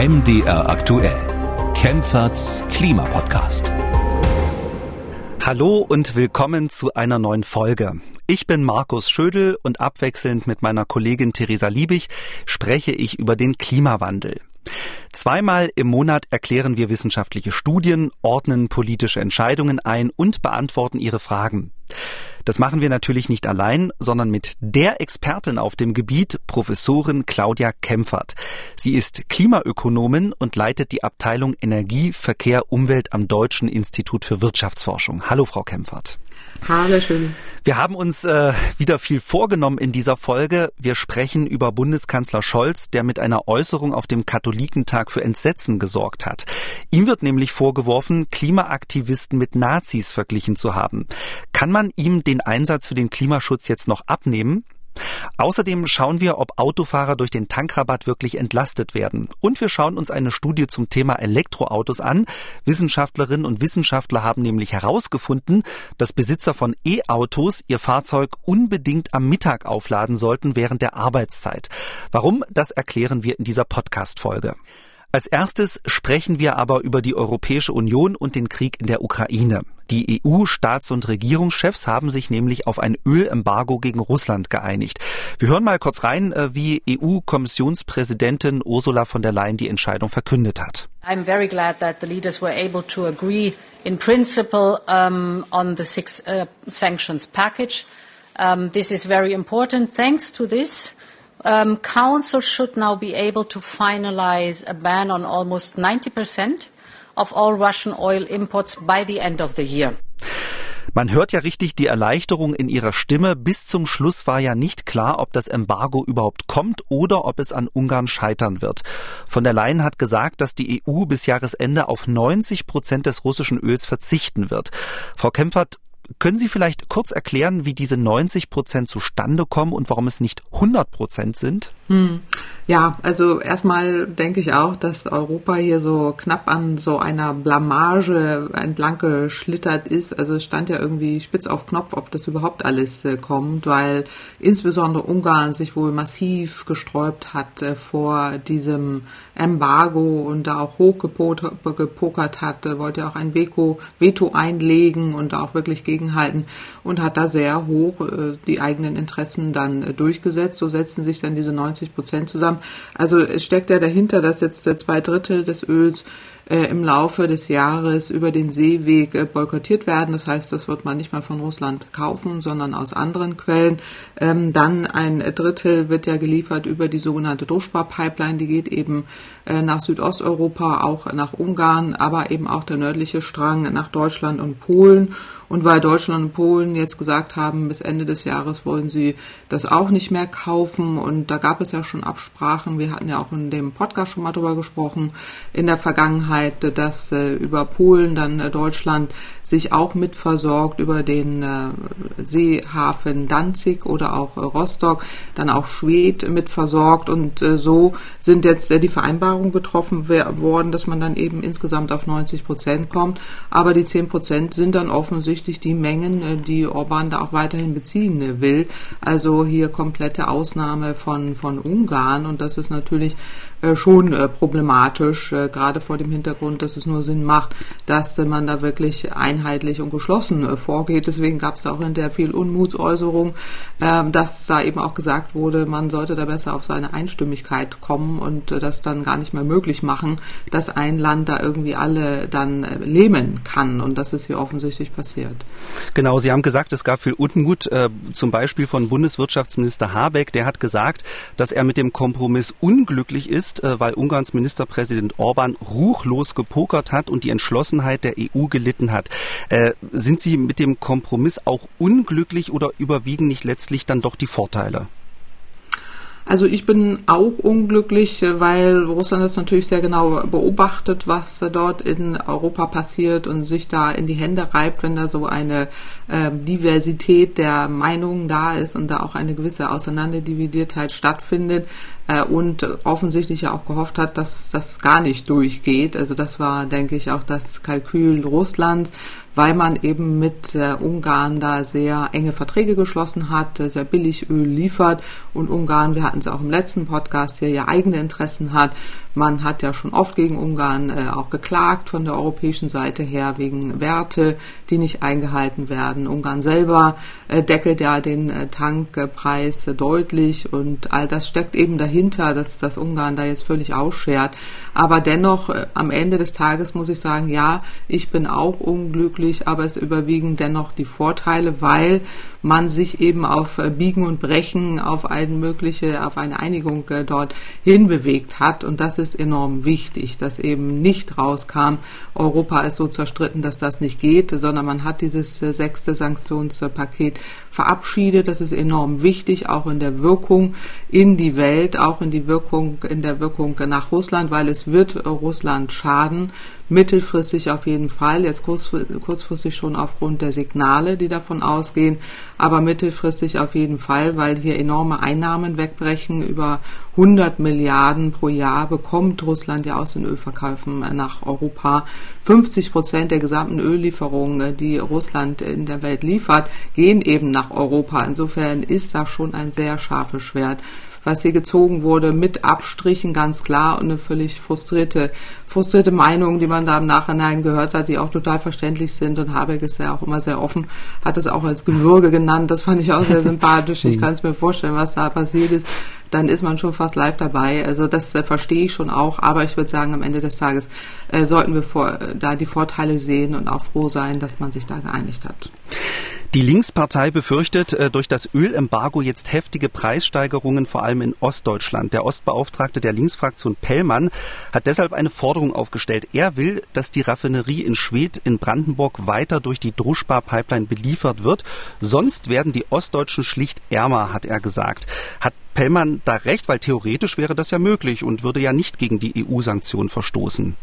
MDR aktuell. Kempferts Klimapodcast. Hallo und willkommen zu einer neuen Folge. Ich bin Markus Schödel und abwechselnd mit meiner Kollegin Theresa Liebig spreche ich über den Klimawandel. Zweimal im Monat erklären wir wissenschaftliche Studien, ordnen politische Entscheidungen ein und beantworten ihre Fragen. Das machen wir natürlich nicht allein, sondern mit der Expertin auf dem Gebiet, Professorin Claudia Kempfert. Sie ist Klimaökonomin und leitet die Abteilung Energie, Verkehr, Umwelt am Deutschen Institut für Wirtschaftsforschung. Hallo, Frau Kempfert. Hallo, schön. Wir haben uns äh, wieder viel vorgenommen in dieser Folge. Wir sprechen über Bundeskanzler Scholz, der mit einer Äußerung auf dem Katholikentag für Entsetzen gesorgt hat. Ihm wird nämlich vorgeworfen, Klimaaktivisten mit Nazis verglichen zu haben. Kann man ihm den Einsatz für den Klimaschutz jetzt noch abnehmen? Außerdem schauen wir, ob Autofahrer durch den Tankrabatt wirklich entlastet werden. Und wir schauen uns eine Studie zum Thema Elektroautos an. Wissenschaftlerinnen und Wissenschaftler haben nämlich herausgefunden, dass Besitzer von E-Autos ihr Fahrzeug unbedingt am Mittag aufladen sollten während der Arbeitszeit. Warum, das erklären wir in dieser Podcast-Folge. Als erstes sprechen wir aber über die Europäische Union und den Krieg in der Ukraine. Die EU-Staats- und Regierungschefs haben sich nämlich auf ein Ölembargo gegen Russland geeinigt. Wir hören mal kurz rein, äh, wie EU-Kommissionspräsidentin Ursula von der Leyen die Entscheidung verkündet hat. I'm very glad that the leaders were able to agree in principle um, on the six uh, sanctions package. Um, this is very important. Thanks to this, um, Council should now be able to finalize a ban on almost 90 percent of all Russian oil imports by the end of the year. Man hört ja richtig die Erleichterung in ihrer Stimme. Bis zum Schluss war ja nicht klar, ob das Embargo überhaupt kommt oder ob es an Ungarn scheitern wird. Von der Leyen hat gesagt, dass die EU bis Jahresende auf 90 Prozent des russischen Öls verzichten wird. Frau Kempfert, können Sie vielleicht kurz erklären, wie diese 90 Prozent zustande kommen und warum es nicht 100 Prozent sind? Hm. Ja, also erstmal denke ich auch, dass Europa hier so knapp an so einer Blamage entlang geschlittert ist. Also es stand ja irgendwie spitz auf Knopf, ob das überhaupt alles äh, kommt, weil insbesondere Ungarn sich wohl massiv gesträubt hat äh, vor diesem Embargo und da auch hochgepokert hat, äh, wollte auch ein Veto, Veto einlegen und auch wirklich gegenhalten und hat da sehr hoch äh, die eigenen Interessen dann äh, durchgesetzt. So setzen sich dann diese 90 Prozent zusammen. Also steckt ja dahinter, dass jetzt zwei Drittel des Öls äh, im Laufe des Jahres über den Seeweg äh, boykottiert werden. Das heißt, das wird man nicht mal von Russland kaufen, sondern aus anderen Quellen. Ähm, dann ein Drittel wird ja geliefert über die sogenannte Druschbar-Pipeline. Die geht eben nach Südosteuropa, auch nach Ungarn, aber eben auch der nördliche Strang nach Deutschland und Polen. Und weil Deutschland und Polen jetzt gesagt haben, bis Ende des Jahres wollen sie das auch nicht mehr kaufen. Und da gab es ja schon Absprachen. Wir hatten ja auch in dem Podcast schon mal drüber gesprochen in der Vergangenheit, dass äh, über Polen dann äh, Deutschland sich auch mitversorgt über den äh, Seehafen Danzig oder auch äh, Rostock, dann auch Schwedt mitversorgt. Und äh, so sind jetzt äh, die Vereinbarungen getroffen worden, dass man dann eben insgesamt auf 90 Prozent kommt. Aber die 10 Prozent sind dann offensichtlich die Mengen, äh, die Orban da auch weiterhin beziehen äh, will. Also hier komplette Ausnahme von, von Ungarn und das ist natürlich schon problematisch, gerade vor dem Hintergrund, dass es nur Sinn macht, dass man da wirklich einheitlich und geschlossen vorgeht. Deswegen gab es auch in der viel Unmutsäußerung, ähm, dass da eben auch gesagt wurde, man sollte da besser auf seine Einstimmigkeit kommen und das dann gar nicht mehr möglich machen, dass ein Land da irgendwie alle dann lähmen kann. Und das ist hier offensichtlich passiert. Genau, Sie haben gesagt, es gab viel Unmut, äh, zum Beispiel von Bundeswirtschaftsminister Habeck. Der hat gesagt, dass er mit dem Kompromiss unglücklich ist, äh, weil Ungarns Ministerpräsident Orban ruchlos gepokert hat und die Entschlossenheit der EU gelitten hat. Äh, sind Sie mit dem Kompromiss auch unglücklich oder überwiegen nicht letztlich dann doch die Vorteile? Also ich bin auch unglücklich, weil Russland das natürlich sehr genau beobachtet, was dort in Europa passiert und sich da in die Hände reibt, wenn da so eine äh, Diversität der Meinungen da ist und da auch eine gewisse Auseinanderdividiertheit stattfindet. Äh, und offensichtlich ja auch gehofft hat, dass das gar nicht durchgeht. Also das war, denke ich, auch das Kalkül Russlands weil man eben mit äh, Ungarn da sehr enge Verträge geschlossen hat, äh, sehr billig Öl liefert und Ungarn, wir hatten es auch im letzten Podcast hier, ja eigene Interessen hat. Man hat ja schon oft gegen Ungarn äh, auch geklagt von der europäischen Seite her wegen Werte, die nicht eingehalten werden. Ungarn selber äh, deckelt ja den äh, Tankpreis deutlich und all das steckt eben dahinter, dass das Ungarn da jetzt völlig ausschert. Aber dennoch, äh, am Ende des Tages muss ich sagen, ja, ich bin auch unglücklich, aber es überwiegen dennoch die Vorteile, weil man sich eben auf äh, Biegen und Brechen auf eine mögliche, auf eine Einigung äh, dort hinbewegt hat. Und das ist enorm wichtig, dass eben nicht rauskam, Europa ist so zerstritten, dass das nicht geht, sondern man hat dieses äh, sechste Sanktionspaket verabschiedet. Das ist enorm wichtig, auch in der Wirkung in die Welt, auch in die Wirkung, in der Wirkung nach Russland, weil es wird Russland schaden mittelfristig auf jeden Fall, jetzt kurzfristig schon aufgrund der Signale, die davon ausgehen, aber mittelfristig auf jeden Fall, weil hier enorme Einnahmen wegbrechen. Über 100 Milliarden pro Jahr bekommt Russland ja aus den Ölverkäufen nach Europa. 50 Prozent der gesamten Öllieferungen, die Russland in der Welt liefert, gehen eben nach Europa. Insofern ist das schon ein sehr scharfes Schwert was hier gezogen wurde, mit Abstrichen ganz klar und eine völlig frustrierte, frustrierte Meinung, die man da im Nachhinein gehört hat, die auch total verständlich sind. Und Habeck ist ja auch immer sehr offen, hat es auch als Gewürge genannt. Das fand ich auch sehr sympathisch. Ich kann es mir vorstellen, was da passiert ist dann ist man schon fast live dabei. Also das äh, verstehe ich schon auch, aber ich würde sagen, am Ende des Tages äh, sollten wir vor, äh, da die Vorteile sehen und auch froh sein, dass man sich da geeinigt hat. Die Linkspartei befürchtet äh, durch das Ölembargo jetzt heftige Preissteigerungen, vor allem in Ostdeutschland. Der Ostbeauftragte der Linksfraktion Pellmann hat deshalb eine Forderung aufgestellt. Er will, dass die Raffinerie in Schwedt in Brandenburg weiter durch die Druschbar-Pipeline beliefert wird. Sonst werden die Ostdeutschen schlicht ärmer, hat er gesagt. Hat Pellmann da recht, weil theoretisch wäre das ja möglich und würde ja nicht gegen die EU-Sanktionen verstoßen.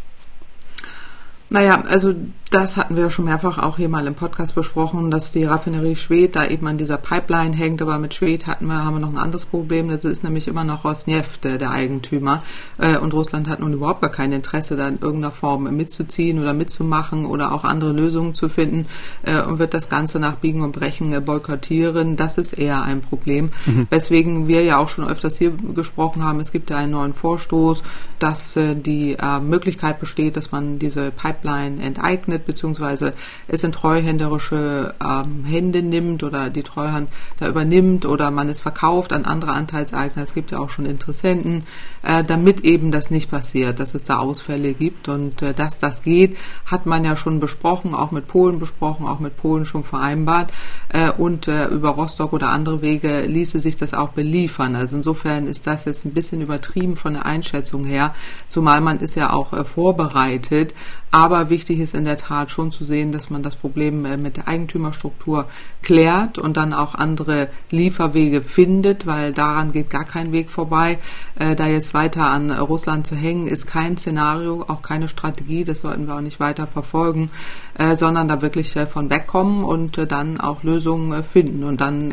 Naja, also das hatten wir ja schon mehrfach auch hier mal im Podcast besprochen, dass die Raffinerie Schwed da eben an dieser Pipeline hängt, aber mit Schwed hatten wir, haben wir noch ein anderes Problem, das ist nämlich immer noch Rosneft, der, Eigentümer, äh, und Russland hat nun überhaupt gar kein Interesse, da in irgendeiner Form mitzuziehen oder mitzumachen oder auch andere Lösungen zu finden äh, und wird das Ganze nach Biegen und Brechen äh, boykottieren. Das ist eher ein Problem, mhm. weswegen wir ja auch schon öfters hier gesprochen haben, es gibt ja einen neuen Vorstoß, dass die Möglichkeit besteht, dass man diese Pipeline Pipeline enteignet, beziehungsweise es in treuhänderische ähm, Hände nimmt oder die Treuhand da übernimmt oder man es verkauft an andere Anteilseigner. Es gibt ja auch schon Interessenten, äh, damit eben das nicht passiert, dass es da Ausfälle gibt und äh, dass das geht, hat man ja schon besprochen, auch mit Polen besprochen, auch mit Polen schon vereinbart äh, und äh, über Rostock oder andere Wege ließe sich das auch beliefern. Also insofern ist das jetzt ein bisschen übertrieben von der Einschätzung her, zumal man ist ja auch äh, vorbereitet, aber wichtig ist in der Tat schon zu sehen, dass man das Problem äh, mit der Eigentümerstruktur klärt und dann auch andere Lieferwege findet, weil daran geht gar kein Weg vorbei. Äh, da jetzt weiter an Russland zu hängen, ist kein Szenario, auch keine Strategie, das sollten wir auch nicht weiter verfolgen, äh, sondern da wirklich von wegkommen und dann auch Lösungen finden. Und dann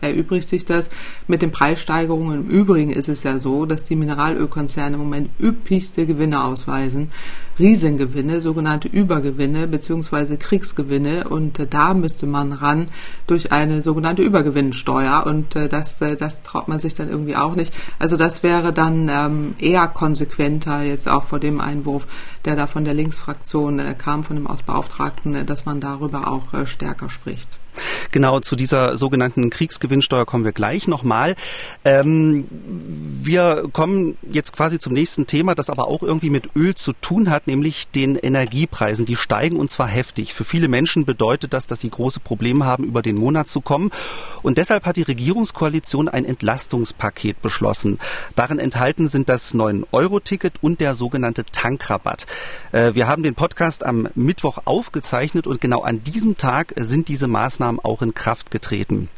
erübrigt sich das mit den Preissteigerungen. Im Übrigen ist es ja so, dass die Mineralölkonzerne im Moment üppigste Gewinne ausweisen. Riesengewinne, sogenannte Übergewinne beziehungsweise Kriegsgewinne und äh, da müsste man ran durch eine sogenannte Übergewinnsteuer und äh, das, äh, das traut man sich dann irgendwie auch nicht. Also das wäre dann ähm, eher konsequenter jetzt auch vor dem Einwurf, der da von der Linksfraktion äh, kam, von dem Ausbeauftragten, äh, dass man darüber auch äh, stärker spricht. Genau, zu dieser sogenannten Kriegsgewinnsteuer kommen wir gleich nochmal. Ähm, wir kommen jetzt quasi zum nächsten Thema, das aber auch irgendwie mit Öl zu tun hat, nämlich den Energiepreisen. Die steigen und zwar heftig. Für viele Menschen bedeutet das, dass sie große Probleme haben, über den Monat zu kommen. Und deshalb hat die Regierungskoalition ein Entlastungspaket beschlossen. Darin enthalten sind das 9-Euro-Ticket und der sogenannte Tankrabatt. Äh, wir haben den Podcast am Mittwoch aufgezeichnet und genau an diesem Tag sind diese Maßnahmen Maßnahmen auch in Kraft getreten.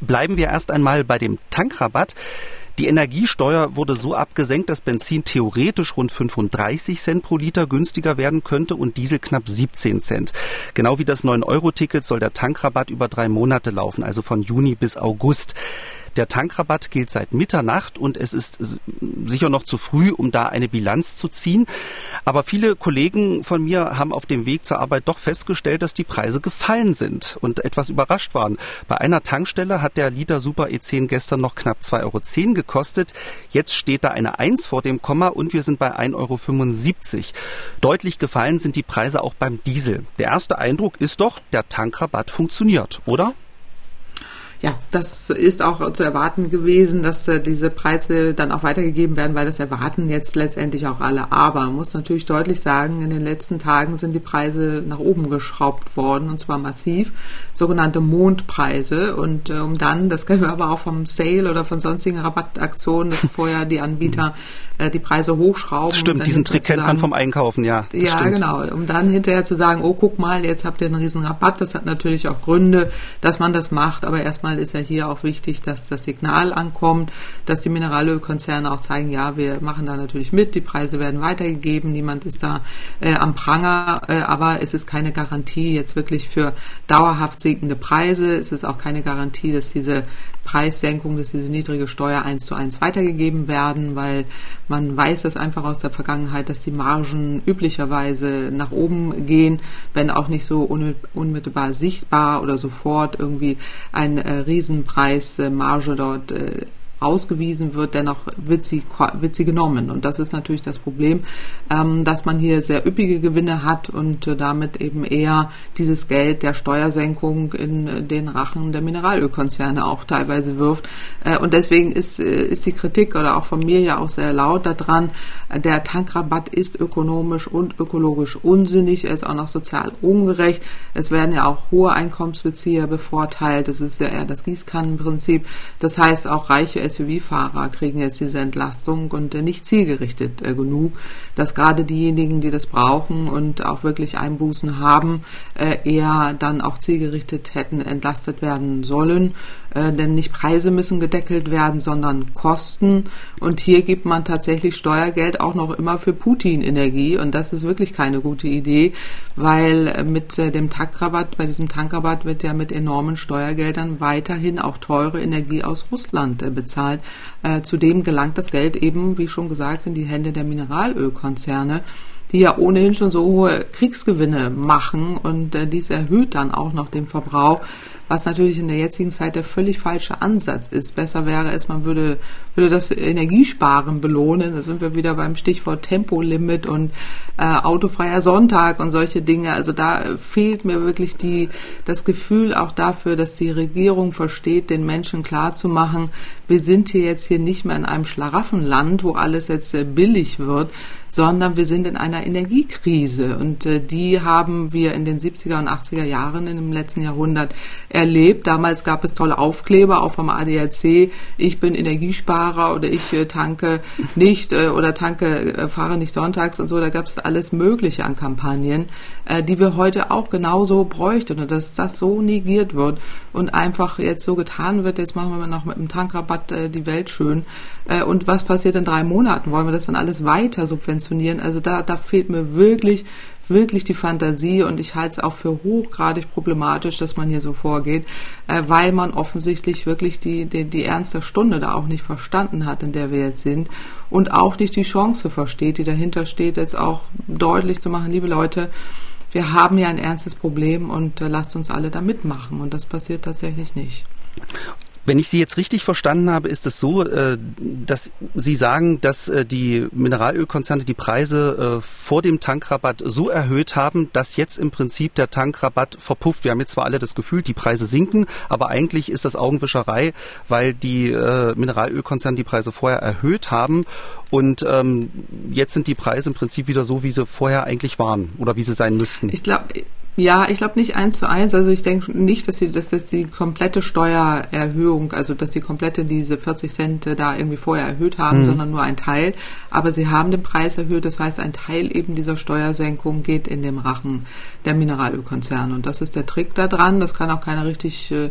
Bleiben wir erst einmal bei dem Tankrabatt. Die Energiesteuer wurde so abgesenkt, dass Benzin theoretisch rund 35 Cent pro Liter günstiger werden könnte und Diesel knapp 17 Cent. Genau wie das 9-Euro-Ticket soll der Tankrabatt über drei Monate laufen, also von Juni bis August. Der Tankrabatt gilt seit Mitternacht und es ist sicher noch zu früh, um da eine Bilanz zu ziehen. Aber viele Kollegen von mir haben auf dem Weg zur Arbeit doch festgestellt, dass die Preise gefallen sind und etwas überrascht waren. Bei einer Tankstelle hat der Liter Super E10 gestern noch knapp 2,10 Euro gekostet. Jetzt steht da eine 1 vor dem Komma und wir sind bei 1,75 Euro. Deutlich gefallen sind die Preise auch beim Diesel. Der erste Eindruck ist doch, der Tankrabatt funktioniert, oder? Ja, das ist auch zu erwarten gewesen, dass äh, diese Preise dann auch weitergegeben werden, weil das erwarten jetzt letztendlich auch alle. Aber man muss natürlich deutlich sagen, in den letzten Tagen sind die Preise nach oben geschraubt worden und zwar massiv, sogenannte Mondpreise. Und äh, um dann, das kennen wir aber auch vom Sale oder von sonstigen Rabattaktionen, dass vorher die Anbieter äh, die Preise hochschrauben. Stimmt, diesen Trick kennt man vom Einkaufen, ja. ja, stimmt. genau. Um dann hinterher zu sagen, oh, guck mal, jetzt habt ihr einen riesen Rabatt. Das hat natürlich auch Gründe, dass man das macht. Aber erstmal ist ja hier auch wichtig, dass das Signal ankommt, dass die Mineralölkonzerne auch zeigen, ja, wir machen da natürlich mit, die Preise werden weitergegeben, niemand ist da äh, am Pranger, äh, aber es ist keine Garantie jetzt wirklich für dauerhaft sinkende Preise. Es ist auch keine Garantie, dass diese Preissenkung, dass diese niedrige Steuer eins zu eins weitergegeben werden, weil man weiß das einfach aus der Vergangenheit, dass die Margen üblicherweise nach oben gehen, wenn auch nicht so unmittelbar sichtbar oder sofort irgendwie ein äh, Riesenpreismarge dort äh, ausgewiesen wird, dennoch wird sie, wird sie genommen. Und das ist natürlich das Problem, ähm, dass man hier sehr üppige Gewinne hat und äh, damit eben eher dieses Geld der Steuersenkung in äh, den Rachen der Mineralölkonzerne auch teilweise wirft. Äh, und deswegen ist, äh, ist die Kritik oder auch von mir ja auch sehr laut daran, der Tankrabatt ist ökonomisch und ökologisch unsinnig, er ist auch noch sozial ungerecht. Es werden ja auch hohe Einkommensbezieher bevorteilt. Das ist ja eher das Gießkannenprinzip. Das heißt, auch reiche SUV-Fahrer kriegen jetzt diese Entlastung und äh, nicht zielgerichtet äh, genug, dass gerade diejenigen, die das brauchen und auch wirklich Einbußen haben, eher dann auch zielgerichtet hätten entlastet werden sollen. Äh, denn nicht Preise müssen gedeckelt werden, sondern Kosten. Und hier gibt man tatsächlich Steuergeld auch noch immer für Putin-Energie. Und das ist wirklich keine gute Idee, weil äh, mit äh, dem Tankrabatt, bei diesem Tankrabatt wird ja mit enormen Steuergeldern weiterhin auch teure Energie aus Russland äh, bezahlt. Äh, zudem gelangt das Geld eben, wie schon gesagt, in die Hände der Mineralölkonzerne die ja ohnehin schon so hohe Kriegsgewinne machen und äh, dies erhöht dann auch noch den Verbrauch was natürlich in der jetzigen Zeit der völlig falsche Ansatz ist. Besser wäre es, man würde, würde das Energiesparen belohnen. Da sind wir wieder beim Stichwort Tempolimit und äh, autofreier Sonntag und solche Dinge. Also da fehlt mir wirklich die, das Gefühl auch dafür, dass die Regierung versteht, den Menschen klarzumachen, wir sind hier jetzt hier nicht mehr in einem Schlaraffenland, wo alles jetzt äh, billig wird, sondern wir sind in einer Energiekrise und äh, die haben wir in den 70er und 80er Jahren in dem letzten Jahrhundert erlebt. Damals gab es tolle Aufkleber, auch vom ADAC, ich bin Energiesparer oder ich äh, tanke nicht äh, oder tanke, äh, fahre nicht sonntags und so. Da gab es alles Mögliche an Kampagnen, die wir heute auch genauso bräuchten und dass das so negiert wird und einfach jetzt so getan wird, jetzt machen wir noch mit dem Tankrabatt die Welt schön. Und was passiert in drei Monaten? Wollen wir das dann alles weiter subventionieren? Also da, da fehlt mir wirklich wirklich die Fantasie und ich halte es auch für hochgradig problematisch, dass man hier so vorgeht, äh, weil man offensichtlich wirklich die, die, die ernste Stunde da auch nicht verstanden hat, in der wir jetzt sind und auch nicht die Chance versteht, die dahinter steht, jetzt auch deutlich zu machen, liebe Leute, wir haben ja ein ernstes Problem und äh, lasst uns alle da mitmachen und das passiert tatsächlich nicht. Wenn ich Sie jetzt richtig verstanden habe, ist es so, äh, dass Sie sagen, dass äh, die Mineralölkonzerne die Preise äh, vor dem Tankrabatt so erhöht haben, dass jetzt im Prinzip der Tankrabatt verpufft. Wir haben jetzt zwar alle das Gefühl, die Preise sinken, aber eigentlich ist das Augenwischerei, weil die Mineralölkonzerne die Preise vorher erhöht haben und ähm, jetzt sind die Preise im Prinzip wieder so, wie sie vorher eigentlich waren oder wie sie sein müssten. Ich glaube, ja, ich glaube nicht eins zu eins. Also ich denke nicht, dass sie, dass das die komplette Steuererhöhung, also dass sie komplette diese 40 Cent da irgendwie vorher erhöht haben, mhm. sondern nur ein Teil. Aber sie haben den Preis erhöht. Das heißt, ein Teil eben dieser Steuersenkung geht in den Rachen der Mineralölkonzerne. Und das ist der Trick da dran. Das kann auch keiner richtig äh,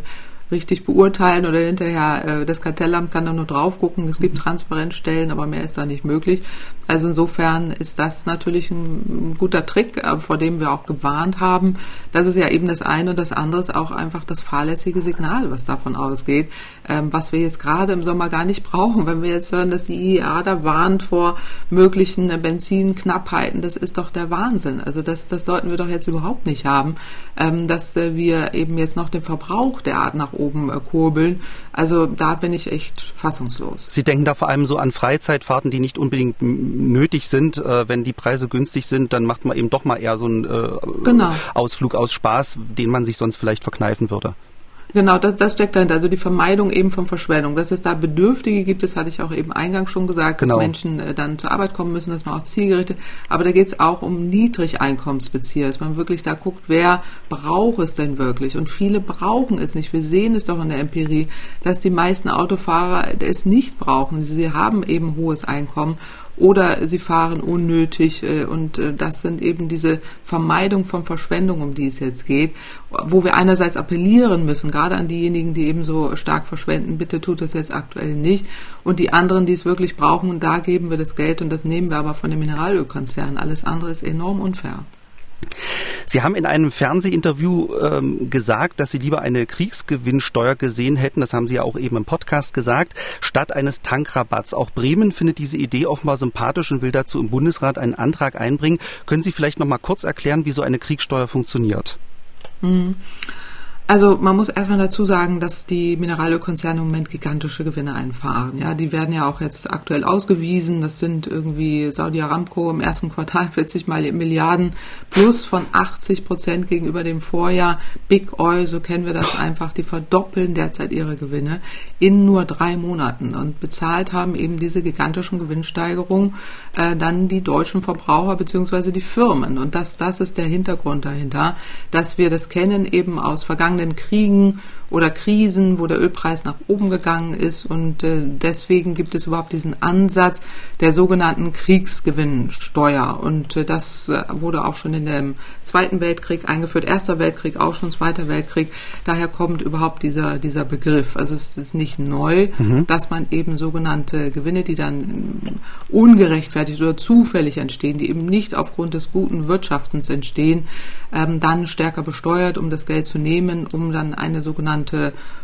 richtig beurteilen oder hinterher äh, das Kartellamt kann da nur drauf gucken. Es gibt Transparenzstellen, aber mehr ist da nicht möglich. Also insofern ist das natürlich ein, ein guter Trick, äh, vor dem wir auch gewarnt haben. Das ist ja eben das eine und das andere ist auch einfach das fahrlässige Signal, was davon ausgeht, ähm, was wir jetzt gerade im Sommer gar nicht brauchen. Wenn wir jetzt hören, dass die IEA da warnt vor möglichen Benzinknappheiten, das ist doch der Wahnsinn. Also das, das sollten wir doch jetzt überhaupt nicht haben, ähm, dass äh, wir eben jetzt noch den Verbrauch derart nach oben äh, kurbeln. Also da bin ich echt fassungslos. Sie denken da vor allem so an Freizeitfahrten, die nicht unbedingt nötig sind. Äh, wenn die Preise günstig sind, dann macht man eben doch mal eher so einen äh, genau. Ausflug aus Spaß, den man sich sonst vielleicht verkneifen würde. Genau, das, das steckt dahinter. Also die Vermeidung eben von Verschwendung. Dass es da Bedürftige gibt, das hatte ich auch eben eingangs schon gesagt, genau. dass Menschen äh, dann zur Arbeit kommen müssen, dass man auch zielgerichtet. Aber da geht es auch um Niedrigeinkommensbezieher, dass man wirklich da guckt, wer braucht es denn wirklich? Und viele brauchen es nicht. Wir sehen es doch in der Empirie, dass die meisten Autofahrer es nicht brauchen. Sie haben eben hohes Einkommen oder sie fahren unnötig äh, und äh, das sind eben diese Vermeidung von Verschwendung, um die es jetzt geht, wo wir einerseits appellieren müssen, gerade an diejenigen, die eben so stark verschwenden, bitte tut das jetzt aktuell nicht und die anderen, die es wirklich brauchen, da geben wir das Geld und das nehmen wir aber von den Mineralölkonzernen. Alles andere ist enorm unfair. Sie haben in einem Fernsehinterview ähm, gesagt, dass Sie lieber eine Kriegsgewinnsteuer gesehen hätten. Das haben Sie ja auch eben im Podcast gesagt, statt eines Tankrabatts. Auch Bremen findet diese Idee offenbar sympathisch und will dazu im Bundesrat einen Antrag einbringen. Können Sie vielleicht noch mal kurz erklären, wie so eine Kriegssteuer funktioniert? Mhm. Also man muss erstmal dazu sagen, dass die Mineralölkonzerne im Moment gigantische Gewinne einfahren. Ja, die werden ja auch jetzt aktuell ausgewiesen. Das sind irgendwie Saudi Aramco im ersten Quartal 40 Milliarden plus von 80 Prozent gegenüber dem Vorjahr. Big Oil, so kennen wir das einfach, die verdoppeln derzeit ihre Gewinne in nur drei Monaten und bezahlt haben eben diese gigantischen Gewinnsteigerungen äh, dann die deutschen Verbraucher beziehungsweise die Firmen. Und das, das ist der Hintergrund dahinter, dass wir das kennen eben aus vergangenen vergangenen Kriegen oder Krisen, wo der Ölpreis nach oben gegangen ist. Und äh, deswegen gibt es überhaupt diesen Ansatz der sogenannten Kriegsgewinnsteuer. Und äh, das äh, wurde auch schon in dem Zweiten Weltkrieg eingeführt, Erster Weltkrieg auch schon, Zweiter Weltkrieg. Daher kommt überhaupt dieser, dieser Begriff. Also es ist nicht neu, mhm. dass man eben sogenannte Gewinne, die dann ungerechtfertigt oder zufällig entstehen, die eben nicht aufgrund des guten Wirtschaftens entstehen, ähm, dann stärker besteuert, um das Geld zu nehmen, um dann eine sogenannte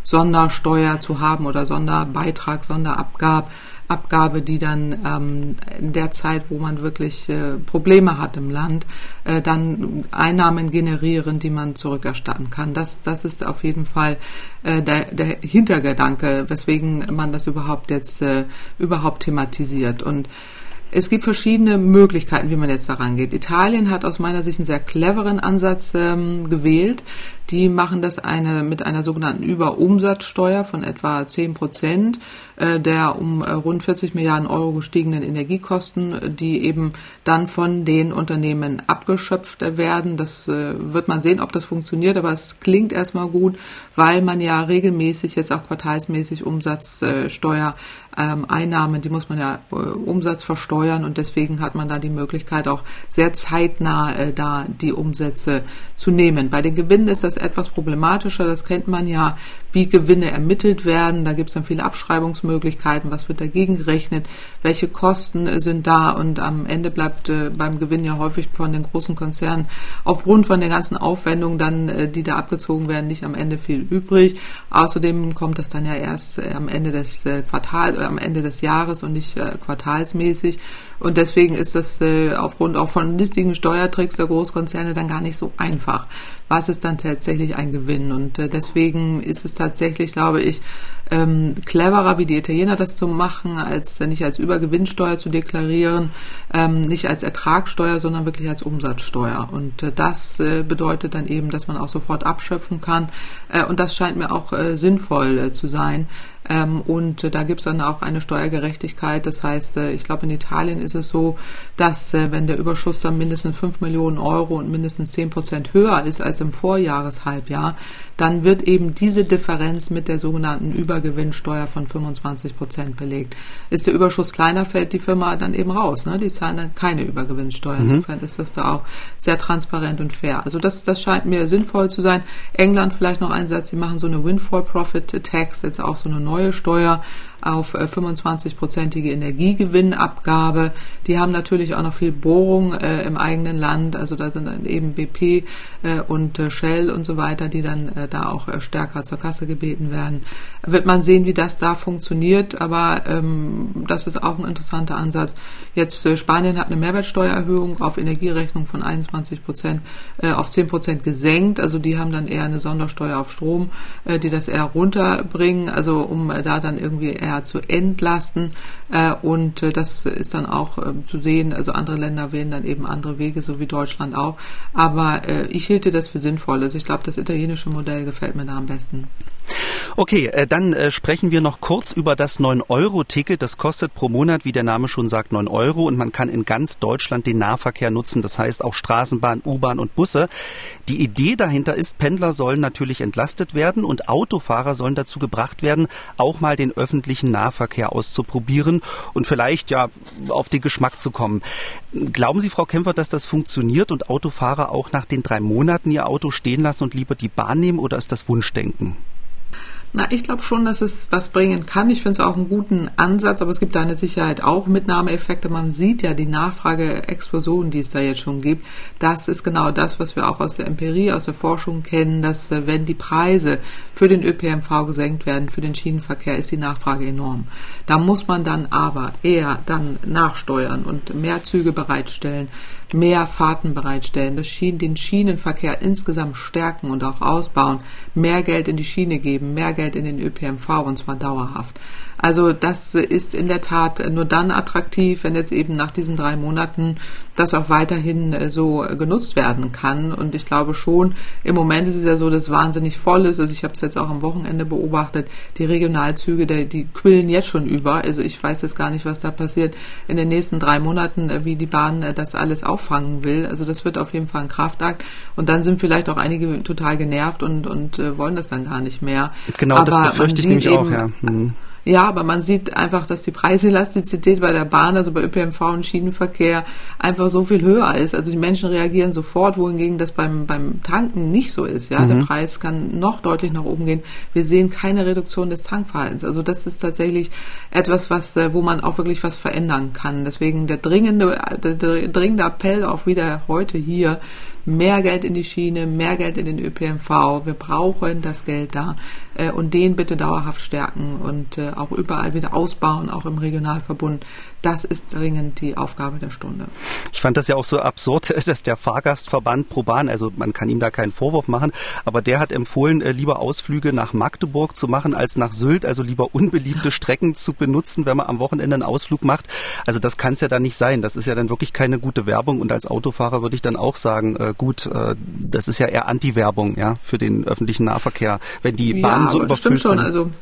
Sondersteuer zu haben oder Sonderbeitrag, Sonderabgabe. Abgabe, die dann ähm, in der Zeit, wo man wirklich äh, Probleme hat im Land, äh, dann Einnahmen generieren, die man zurückerstatten kann. Das, das ist auf jeden Fall äh, der, der Hintergedanke, weswegen man das überhaupt jetzt äh, überhaupt thematisiert. Und es gibt verschiedene Möglichkeiten, wie man jetzt daran geht. Italien hat aus meiner Sicht einen sehr cleveren Ansatz ähm, gewählt. Die machen das eine, mit einer sogenannten Überumsatzsteuer von etwa 10 Prozent der um äh, rund 40 Milliarden Euro gestiegenen Energiekosten, die eben dann von den Unternehmen abgeschöpft werden. Das äh, wird man sehen, ob das funktioniert, aber es klingt erstmal gut, weil man ja regelmäßig jetzt auch quartalsmäßig Umsatzsteuer ähm, Einnahmen, die muss man ja äh, Umsatz versteuern und deswegen hat man da die Möglichkeit auch sehr zeitnah äh, da die Umsätze zu nehmen. Bei den Gewinnen ist das etwas problematischer, das kennt man ja, wie Gewinne ermittelt werden. Da gibt es dann viele Abschreibungsmöglichkeiten, was wird dagegen gerechnet, welche Kosten äh, sind da und am Ende bleibt äh, beim Gewinn ja häufig von den großen Konzernen aufgrund von den ganzen Aufwendungen dann, äh, die da abgezogen werden, nicht am Ende viel übrig. Außerdem kommt das dann ja erst äh, am Ende des äh, Quartals, am Ende des Jahres und nicht äh, quartalsmäßig. Und deswegen ist das äh, aufgrund auch von listigen Steuertricks der Großkonzerne dann gar nicht so einfach. Was ist dann tatsächlich ein Gewinn? Und äh, deswegen ist es tatsächlich, glaube ich, ähm, cleverer, wie die Italiener das zu machen, als äh, nicht als Übergewinnsteuer zu deklarieren, ähm, nicht als Ertragssteuer, sondern wirklich als Umsatzsteuer. Und äh, das äh, bedeutet dann eben, dass man auch sofort abschöpfen kann. Äh, und das scheint mir auch äh, sinnvoll äh, zu sein Ähm, und äh, da gibt es dann auch eine Steuergerechtigkeit. Das heißt, äh, ich glaube, in Italien ist es so, dass äh, wenn der Überschuss dann mindestens 5 Millionen Euro und mindestens 10 Prozent höher ist als im Vorjahreshalbjahr, dann wird eben diese Differenz mit der sogenannten Übergewinnsteuer von 25 Prozent belegt. Ist der Überschuss kleiner, fällt die Firma dann eben raus. Ne? Die zahlen dann keine Übergewinnsteuer. Mhm. Insofern ist das da auch sehr transparent und fair. Also das, das scheint mir sinnvoll zu sein. England vielleicht noch ein Satz, sie machen so eine Windfall Profit Tax, jetzt auch so eine neue Steuer auf 25-prozentige äh, Energiegewinnabgabe. Die haben natürlich auch noch viel Bohrung äh, im eigenen Land. Also da sind dann eben BP äh, und äh, Shell und so weiter, die dann äh, da auch äh, stärker zur Kasse gebeten werden. Wird man sehen, wie das da funktioniert. Aber ähm, das ist auch ein interessanter Ansatz. Jetzt Spanien hat eine Mehrwertsteuererhöhung auf Energierechnung von 21 Prozent auf 10 Prozent gesenkt. Also die haben dann eher eine Sondersteuer auf Strom, die das eher runterbringen. Also um da dann irgendwie eher zu entlasten. Äh, und äh, das ist dann auch äh, zu sehen. Also andere Länder wählen dann eben andere Wege, so wie Deutschland auch. Aber ich hielte das für sinnvoll. Also ich glaube, das italienische Modell gefällt mir da am besten. Okay, äh, dann äh, sprechen wir noch kurz über das 9-Euro-Ticket. Das kostet pro Monat, wie der Name schon sagt, 9 Euro und man kann in ganz Deutschland den Nahverkehr nutzen. Das heißt auch Straßenbahn, U-Bahn und Busse. Die Idee dahinter ist, Pendler sollen natürlich entlastet werden und Autofahrer sollen dazu gebracht werden, auch mal den öffentlichen Nahverkehr auszuprobieren und vielleicht ja auf den Geschmack zu kommen. Glauben Sie, Frau Kämpfer, dass das funktioniert und Autofahrer auch nach den drei Monaten ihr Auto stehen lassen und lieber die Bahn nehmen oder ist das Wunschdenken? Na, ich glaube schon, dass es was bringen kann. Ich finde es auch einen guten Ansatz, aber es gibt da eine Sicherheit auch Mitnahmeeffekte. Man sieht ja die Nachfrageexplosion, die es da jetzt schon gibt. Das ist genau das, was wir auch aus der Empirie, aus der Forschung kennen, dass äh, wenn die Preise für den ÖPNV gesenkt werden, für den Schienenverkehr, ist die Nachfrage enorm. Da muss man dann aber eher dann nachsteuern und mehr Züge bereitstellen, mehr Fahrten bereitstellen, das Schienen, den Schienenverkehr insgesamt stärken und auch ausbauen, mehr Geld in die Schiene geben, mehr Geld in den ÖPNV und zwar dauerhaft. Also das ist in der Tat nur dann attraktiv, wenn jetzt eben nach diesen drei Monaten das auch weiterhin äh, so genutzt werden kann. Und ich glaube schon, im Moment ist es ja so, dass es wahnsinnig voll ist. Also ich habe es jetzt auch am Wochenende beobachtet, die Regionalzüge, die, die quillen jetzt schon über. Also ich weiß jetzt gar nicht, was da passiert in den nächsten drei Monaten, äh, wie die Bahn äh, das alles auffangen will. Also das wird auf jeden Fall ein Kraftakt. Und dann sind vielleicht auch einige total genervt und, und wollen das dann gar nicht mehr. Genau, Aber das befürchte ich nämlich auch, ja. Hm. Ja, aber man sieht einfach, dass die Preiselastizität bei der Bahn, also bei ÖPNV und Schienenverkehr, einfach so viel höher ist. Also die Menschen reagieren sofort, wohingegen das beim, beim Tanken nicht so ist. Ja, mhm. der Preis kann noch deutlich nach oben gehen. Wir sehen keine Reduktion des Tankverhaltens. Also das ist tatsächlich etwas, was, äh, wo man auch wirklich was verändern kann. Deswegen der dringende, der dringende Appell auch wieder heute hier, mehr Geld in die Schiene, mehr Geld in den ÖPNV. Wir brauchen das Geld da äh, und den bitte dauerhaft stärken und äh, auch überall wieder ausbauen, auch im Regionalverbund das ist dringend die Aufgabe der Stunde. Ich fand das ja auch so absurd, dass der Fahrgastverband ProBahn, also man kann ihm da keinen Vorwurf machen, aber der hat empfohlen, äh, lieber Ausflüge nach Magdeburg zu machen als nach Sylt, also lieber unbeliebte Strecken zu benutzen, wenn man am Wochenende einen Ausflug macht. Also das kann es ja dann nicht sein. Das ist ja dann wirklich keine gute Werbung und als Autofahrer würde ich dann auch sagen, äh, gut, äh, das ist ja eher Anti-Werbung ja, für den öffentlichen Nahverkehr, wenn die Bahnen ja, so überfüllt sind. Also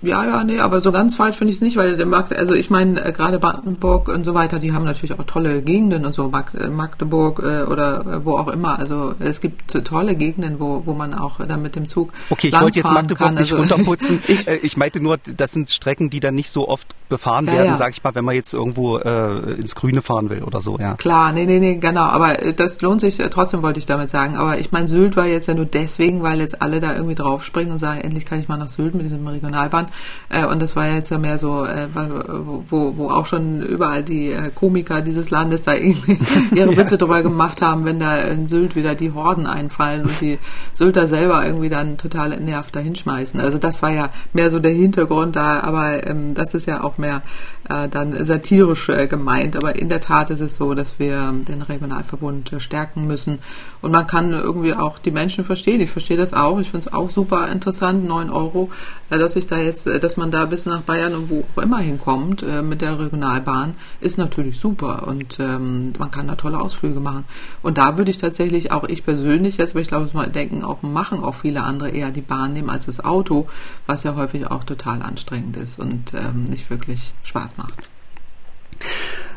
ja, ja, nee, aber so ganz falsch finde ich es nicht, weil der Markt, also ich meine, äh, gerade Brandenburg und so weiter, die haben natürlich auch tolle Gegenden und so, äh, Magdeburg äh, oder äh, wo auch immer. Also es gibt tolle Gegenden, wo, wo man auch dann mit dem Zug. Okay, ich wollte jetzt Magdeburg kann. nicht also, runterputzen. ich, äh, ich meinte nur, das sind Strecken, die dann nicht so oft befahren ja, werden, ja. sag ich mal, wenn man jetzt irgendwo äh, ins Grüne fahren will oder so, ja. Klar, nee, nee, nee, genau. Aber das lohnt sich, trotzdem wollte ich damit sagen. Aber ich meine, Sylt war jetzt ja nur deswegen, weil jetzt alle da irgendwie draufspringen und sagen, endlich kann ich mal nach Sylt mit diesem Regionalbahn. Äh, und das war jetzt ja mehr so, äh, wo, wo auch schon überall die äh, Komiker dieses Landes da irgendwie ihre Witze ja. drüber gemacht haben, wenn da in Sylt wieder die Horden einfallen und die Sylter selber irgendwie dann total entnervt da hinschmeißen. Also das war ja mehr so der Hintergrund da, aber ähm, das ist ja auch mehr äh, dann satirisch äh, gemeint. Aber in der Tat ist es so, dass wir den Regionalverbund äh, stärken müssen. Und man kann irgendwie auch die Menschen verstehen. Ich verstehe das auch. Ich finde es auch super interessant, neun Euro, äh, dass ich da jetzt jetzt, äh, dass man da bis nach Bayern und wo auch immer hinkommt äh, mit der Regionalbahn, ist natürlich super und ähm, man kann da tolle Ausflüge machen. Und da würde ich tatsächlich auch ich persönlich jetzt, aber ich glaube, mal denken, auch machen auch viele andere eher die Bahn nehmen als das Auto, was ja häufig auch total anstrengend ist und ähm, nicht wirklich Spaß macht.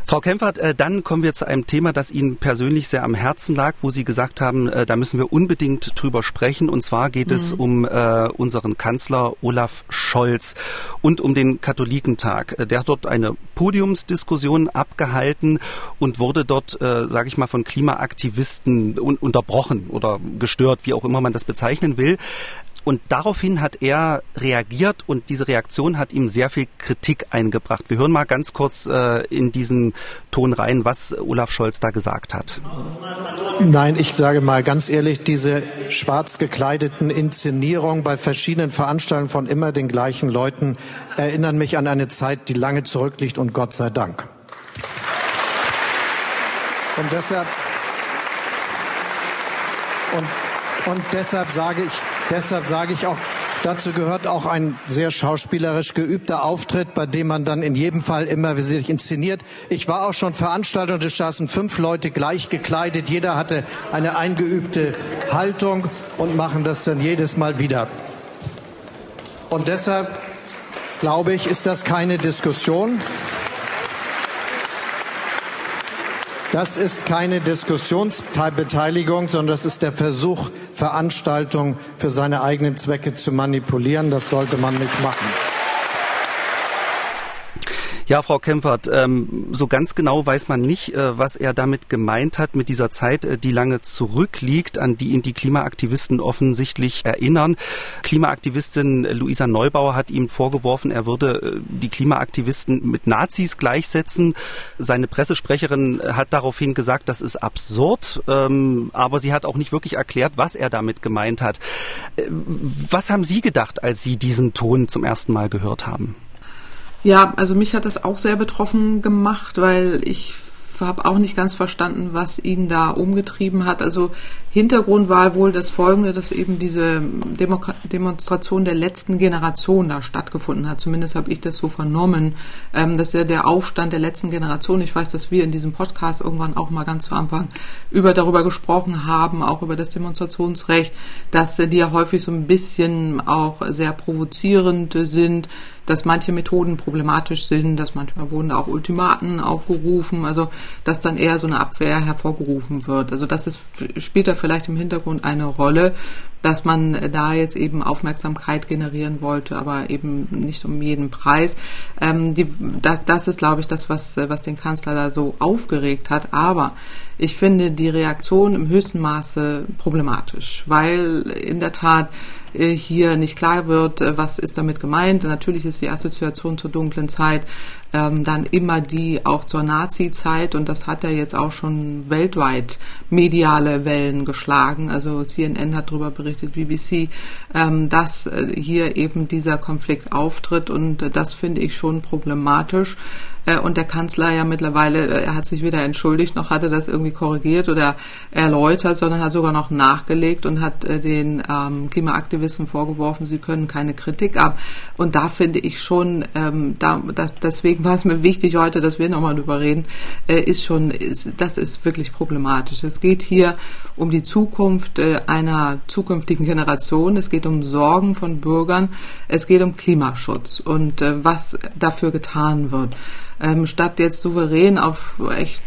Frau Kempfert, äh, dann kommen wir zu einem Thema, das Ihnen persönlich sehr am Herzen lag, wo Sie gesagt haben, äh, da müssen wir unbedingt drüber sprechen. Und zwar geht mhm. es um äh, unseren Kanzler Olaf Scholz und um den Katholikentag. Der hat dort eine Podiumsdiskussion abgehalten und wurde dort, sage ich mal, von Klimaaktivisten unterbrochen oder gestört, wie auch immer man das bezeichnen will. Und daraufhin hat er reagiert und diese Reaktion hat ihm sehr viel Kritik eingebracht. Wir hören mal ganz kurz äh, in diesen Ton rein, was Olaf Scholz da gesagt hat. Nein, ich sage mal ganz ehrlich, diese schwarz gekleideten Inszenierungen bei verschiedenen Veranstaltungen von immer den gleichen Leuten erinnern mich an eine Zeit, die lange zurückliegt und Gott sei Dank. Und deshalb und, und deshalb sage ich, Deshalb sage ich auch, dazu gehört auch ein sehr schauspielerisch geübter Auftritt, bei dem man dann in jedem Fall immer wie sich inszeniert. Ich war auch schon Veranstalter und es saßen fünf Leute gleich gekleidet. Jeder hatte eine eingeübte Haltung und machen das dann jedes Mal wieder. Und deshalb glaube ich, ist das keine Diskussion. Das ist keine Diskussionsbeteiligung, sondern das ist der Versuch, Veranstaltungen für seine eigenen Zwecke zu manipulieren. Das sollte man nicht machen. Ja, Frau Kempfert, ähm, so ganz genau weiß man nicht, äh, was er damit gemeint hat mit dieser Zeit, äh, die lange zurückliegt, an die ihn die Klimaaktivisten offensichtlich erinnern. Klimaaktivistin Luisa Neubauer hat ihm vorgeworfen, er würde äh, die Klimaaktivisten mit Nazis gleichsetzen. Seine Pressesprecherin hat daraufhin gesagt, das ist absurd, ähm, aber sie hat auch nicht wirklich erklärt, was er damit gemeint hat. Äh, was haben Sie gedacht, als Sie diesen Ton zum ersten Mal gehört haben? Ja, also mich hat das auch sehr betroffen gemacht, weil ich habe auch nicht ganz verstanden, was ihn da umgetrieben hat. Also Hintergrund war wohl das Folgende, dass eben diese Demo Demonstration der letzten Generation da stattgefunden hat. Zumindest habe ich das so vernommen, ähm, dass ja der Aufstand der letzten Generation. Ich weiß, dass wir in diesem Podcast irgendwann auch mal ganz zu Anfang über darüber gesprochen haben, auch über das Demonstrationsrecht, dass die ja häufig so ein bisschen auch sehr provozierend sind dass manche Methoden problematisch sind, dass manchmal wurden auch Ultimaten aufgerufen, also dass dann eher so eine Abwehr hervorgerufen wird. Also das ist, da vielleicht im Hintergrund eine Rolle, dass man da jetzt eben Aufmerksamkeit generieren wollte, aber eben nicht um jeden Preis. Ähm, die, das, das ist, glaube ich, das, was, was den Kanzler da so aufgeregt hat. Aber ich finde die Reaktion im höchsten Maße problematisch, weil in der Tat hier nicht klar wird, äh, was ist damit gemeint. Natürlich ist die Assoziation zur dunklen Zeit ähm, dann immer die auch zur Nazi-Zeit und das hat ja jetzt auch schon weltweit mediale Wellen geschlagen. Also CNN hat darüber berichtet, BBC, ähm, dass äh, hier eben dieser Konflikt auftritt und äh, das finde ich schon problematisch. Äh, und der Kanzler ja mittlerweile, äh, er hat sich weder entschuldigt noch hatte das irgendwie korrigiert oder erläutert, sondern hat sogar noch nachgelegt und hat äh, den ähm, Klimaaktivisten vorgeworfen, sie können keine Kritik ab. Und da finde ich schon, ähm, da, das, deswegen war es mir wichtig heute, dass wir nochmal drüber reden, äh, ist schon, ist, das ist wirklich problematisch. Es geht hier um die Zukunft äh, einer zukünftigen Generation. Es geht um Sorgen von Bürgern. Es geht um Klimaschutz und äh, was dafür getan wird ähm, statt jetzt souverän auf echt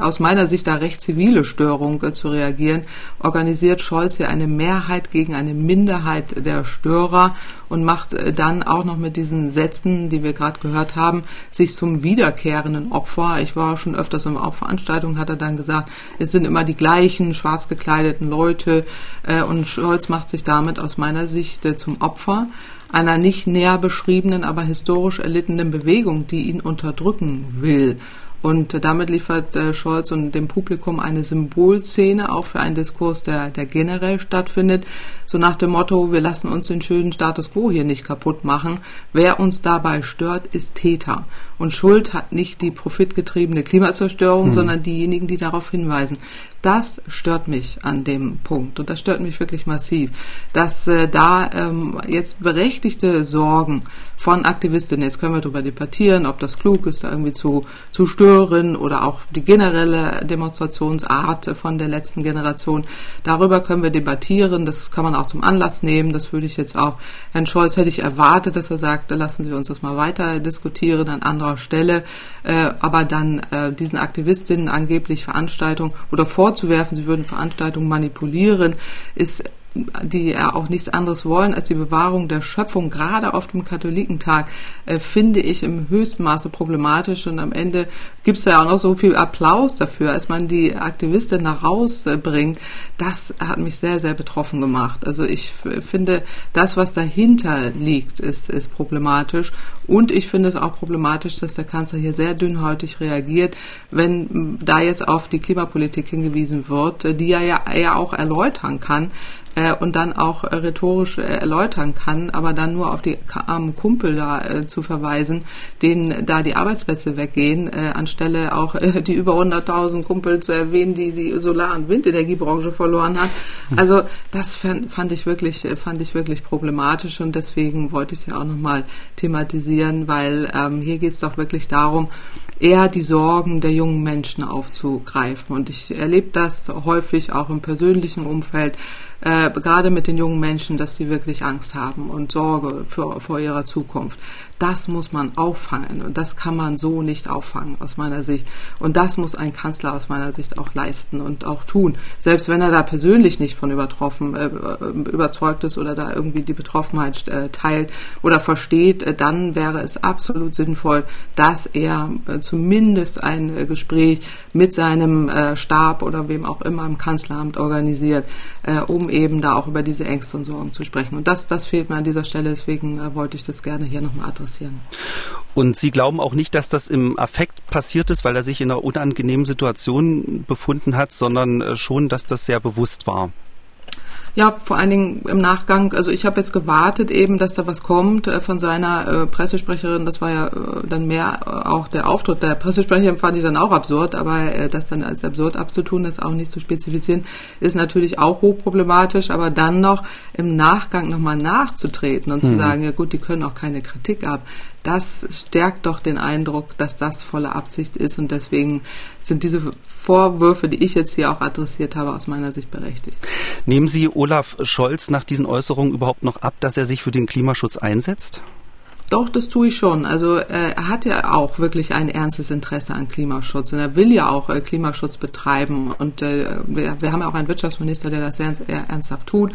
aus meiner Sicht da recht zivile Störung äh, zu reagieren, organisiert Scholz ja eine Mehrheit gegen eine Minderheit der Störer und macht äh, dann auch noch mit diesen Sätzen, die wir gerade gehört haben, sich zum wiederkehrenden Opfer. Ich war schon öfters auf Veranstaltungen, hat er dann gesagt, es sind immer die gleichen schwarz gekleideten Leute äh, und Scholz macht sich damit aus meiner Sicht äh, zum Opfer einer nicht näher beschriebenen, aber historisch erlittenen Bewegung, die ihn unterdrücken will. Und damit liefert äh, Scholz und dem Publikum eine Symbolszene auch für einen Diskurs, der, der generell stattfindet. So nach dem Motto, wir lassen uns den schönen Status quo hier nicht kaputt machen. Wer uns dabei stört, ist Täter. Und Schuld hat nicht die profitgetriebene Klimazerstörung, mhm. sondern diejenigen, die darauf hinweisen. Das stört mich an dem Punkt und das stört mich wirklich massiv, dass äh, da ähm, jetzt berechtigte Sorgen von Aktivistinnen, jetzt können wir darüber debattieren, ob das klug ist, irgendwie zu, zu stören oder auch die generelle Demonstrationsart von der letzten Generation. Darüber können wir debattieren, das kann man auch zum Anlass nehmen, das würde ich jetzt auch, Herrn Scholz hätte ich erwartet, dass er sagt, lassen Sie uns das mal weiter diskutieren an anderer Stelle, äh, aber dann äh, diesen Aktivistinnen angeblich Veranstaltungen oder vorzuwerfen, sie würden Veranstaltungen manipulieren, ist die ja auch nichts anderes wollen als die Bewahrung der Schöpfung, gerade auf dem Katholikentag, äh, finde ich im höchsten Maße problematisch. Und am Ende gibt es ja auch noch so viel Applaus dafür, als man die Aktivistin nach rausbringt. Das hat mich sehr, sehr betroffen gemacht. Also ich finde, das, was dahinter liegt, ist, ist problematisch. Und ich finde es auch problematisch, dass der Kanzler hier sehr dünnhäutig reagiert, wenn da jetzt auf die Klimapolitik hingewiesen wird, die er ja, er auch erläutern kann äh, und dann auch äh, rhetorisch äh, erläutern kann, aber dann nur auf die armen Kumpel da äh, zu verweisen, denen da die Arbeitsplätze weggehen, äh, anstelle auch äh, die über 100.000 Kumpel zu erwähnen, die die Solar- und Windenergiebranche verloren hat. Also das fand, ich wirklich, fand ich wirklich problematisch und deswegen wollte ich es ja auch nochmal thematisieren, weil ähm, hier geht es doch wirklich darum, eher die Sorgen der jungen Menschen aufzugreifen. Und ich erlebe das häufig auch im persönlichen Umfeld, äh, gerade mit den jungen Menschen, dass sie wirklich Angst haben und Sorge für, vor ihrer Zukunft. Das muss man auffangen und das kann man so nicht auffangen aus meiner Sicht. Und das muss ein Kanzler aus meiner Sicht auch leisten und auch tun. Selbst wenn er da persönlich nicht von übertroffen, äh, überzeugt ist oder da irgendwie die Betroffenheit äh, teilt oder versteht, äh, dann wäre es absolut sinnvoll, dass er äh, zumindest ein äh, Gespräch mit seinem äh, Stab oder wem auch immer im Kanzleramt organisiert, um eben da auch über diese Ängste und Sorgen zu sprechen. Und das, das fehlt mir an dieser Stelle, deswegen wollte ich das gerne hier nochmal adressieren passieren. Und Sie glauben auch nicht, dass das im Affekt passiert ist, weil er sich in einer unangenehmen Situation befunden hat, sondern äh, schon, dass das sehr bewusst war? Ja, vor allen Dingen im Nachgang, also ich habe jetzt gewartet eben, dass da was kommt äh, von seiner äh, Pressesprecherin. Das war ja äh, dann mehr äh, auch der Auftritt der Pressesprecherin, fand ich dann auch absurd, aber das dann als absurd abzutun, das auch nicht zu spezifizieren, ist natürlich auch hochproblematisch, aber dann noch im Nachgang nochmal nachzutreten und mhm. zu sagen, ja gut, die können auch keine Kritik ab das stärkt doch den Eindruck, dass das volle Absicht ist und deswegen sind diese Vorwürfe, die ich jetzt hier auch adressiert habe, aus meiner Sicht berechtigt. Nehmen Sie Olaf Scholz nach diesen Äußerungen überhaupt noch ab, dass er sich für den Klimaschutz einsetzt? Doch, das tue ich schon. Also äh, er hat ja auch wirklich ein ernstes Interesse an Klimaschutz und er will ja auch äh, Klimaschutz betreiben. Und äh, wir, haben ja auch einen Wirtschaftsminister, der das sehr, sehr ernsthaft tut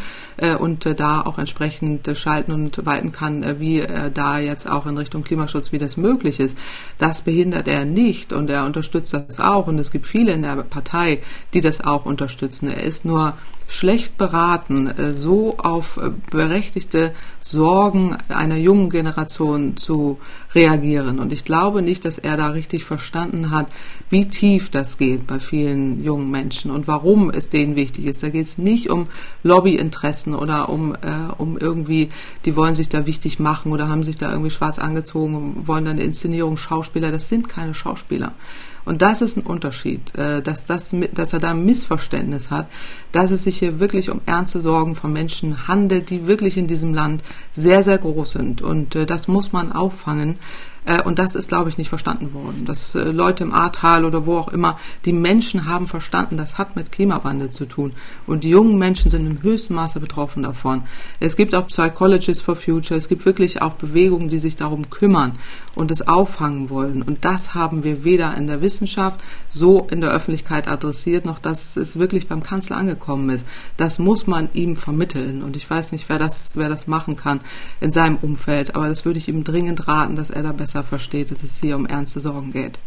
und da auch entsprechend schalten und walten kann, wie da jetzt auch in Richtung Klimaschutz, wie das möglich ist. Das behindert er nicht und er unterstützt das auch. Und es gibt viele in der Partei, die das auch unterstützen. Er ist nur schlecht beraten, äh, so auf äh, berechtigte Sorgen einer jungen Generation zu reagieren. Und ich glaube nicht, dass er da richtig verstanden hat, wie tief das geht bei vielen jungen Menschen und warum es denen wichtig ist. Da geht es nicht um Lobbyinteressen oder um, äh, um irgendwie, die wollen sich da wichtig machen oder haben sich da irgendwie schwarz angezogen und wollen dann eine Inszenierung Schauspieler. Das sind keine Schauspieler. Und das ist ein Unterschied, äh, dass, das, dass er da ein Missverständnis hat, dass es sich hier wirklich um ernste Sorgen von Menschen handelt, die wirklich in diesem Land sehr, sehr groß sind. Und äh, das muss man auffangen. Äh, und das ist, glaube ich, nicht verstanden worden. Dass äh, Leute im Ahrtal oder wo auch immer, die Menschen haben verstanden, das hat mit Klimawandel zu tun. Und die jungen Menschen sind im höchsten Maße betroffen davon. Es gibt auch Psychologists for Future. Es gibt wirklich auch Bewegungen, die sich darum kümmern und es auffangen wollen. Und das haben wir weder in der Wissenschaft so in der Öffentlichkeit adressiert, noch dass es wirklich beim Kanzler angekommen ist. Das muss man ihm vermitteln. Und ich weiß nicht, wer das, wer das machen kann in seinem Umfeld. Aber das würde ich ihm dringend raten, dass er da besser versteht, dass es hier um ernste Sorgen geht.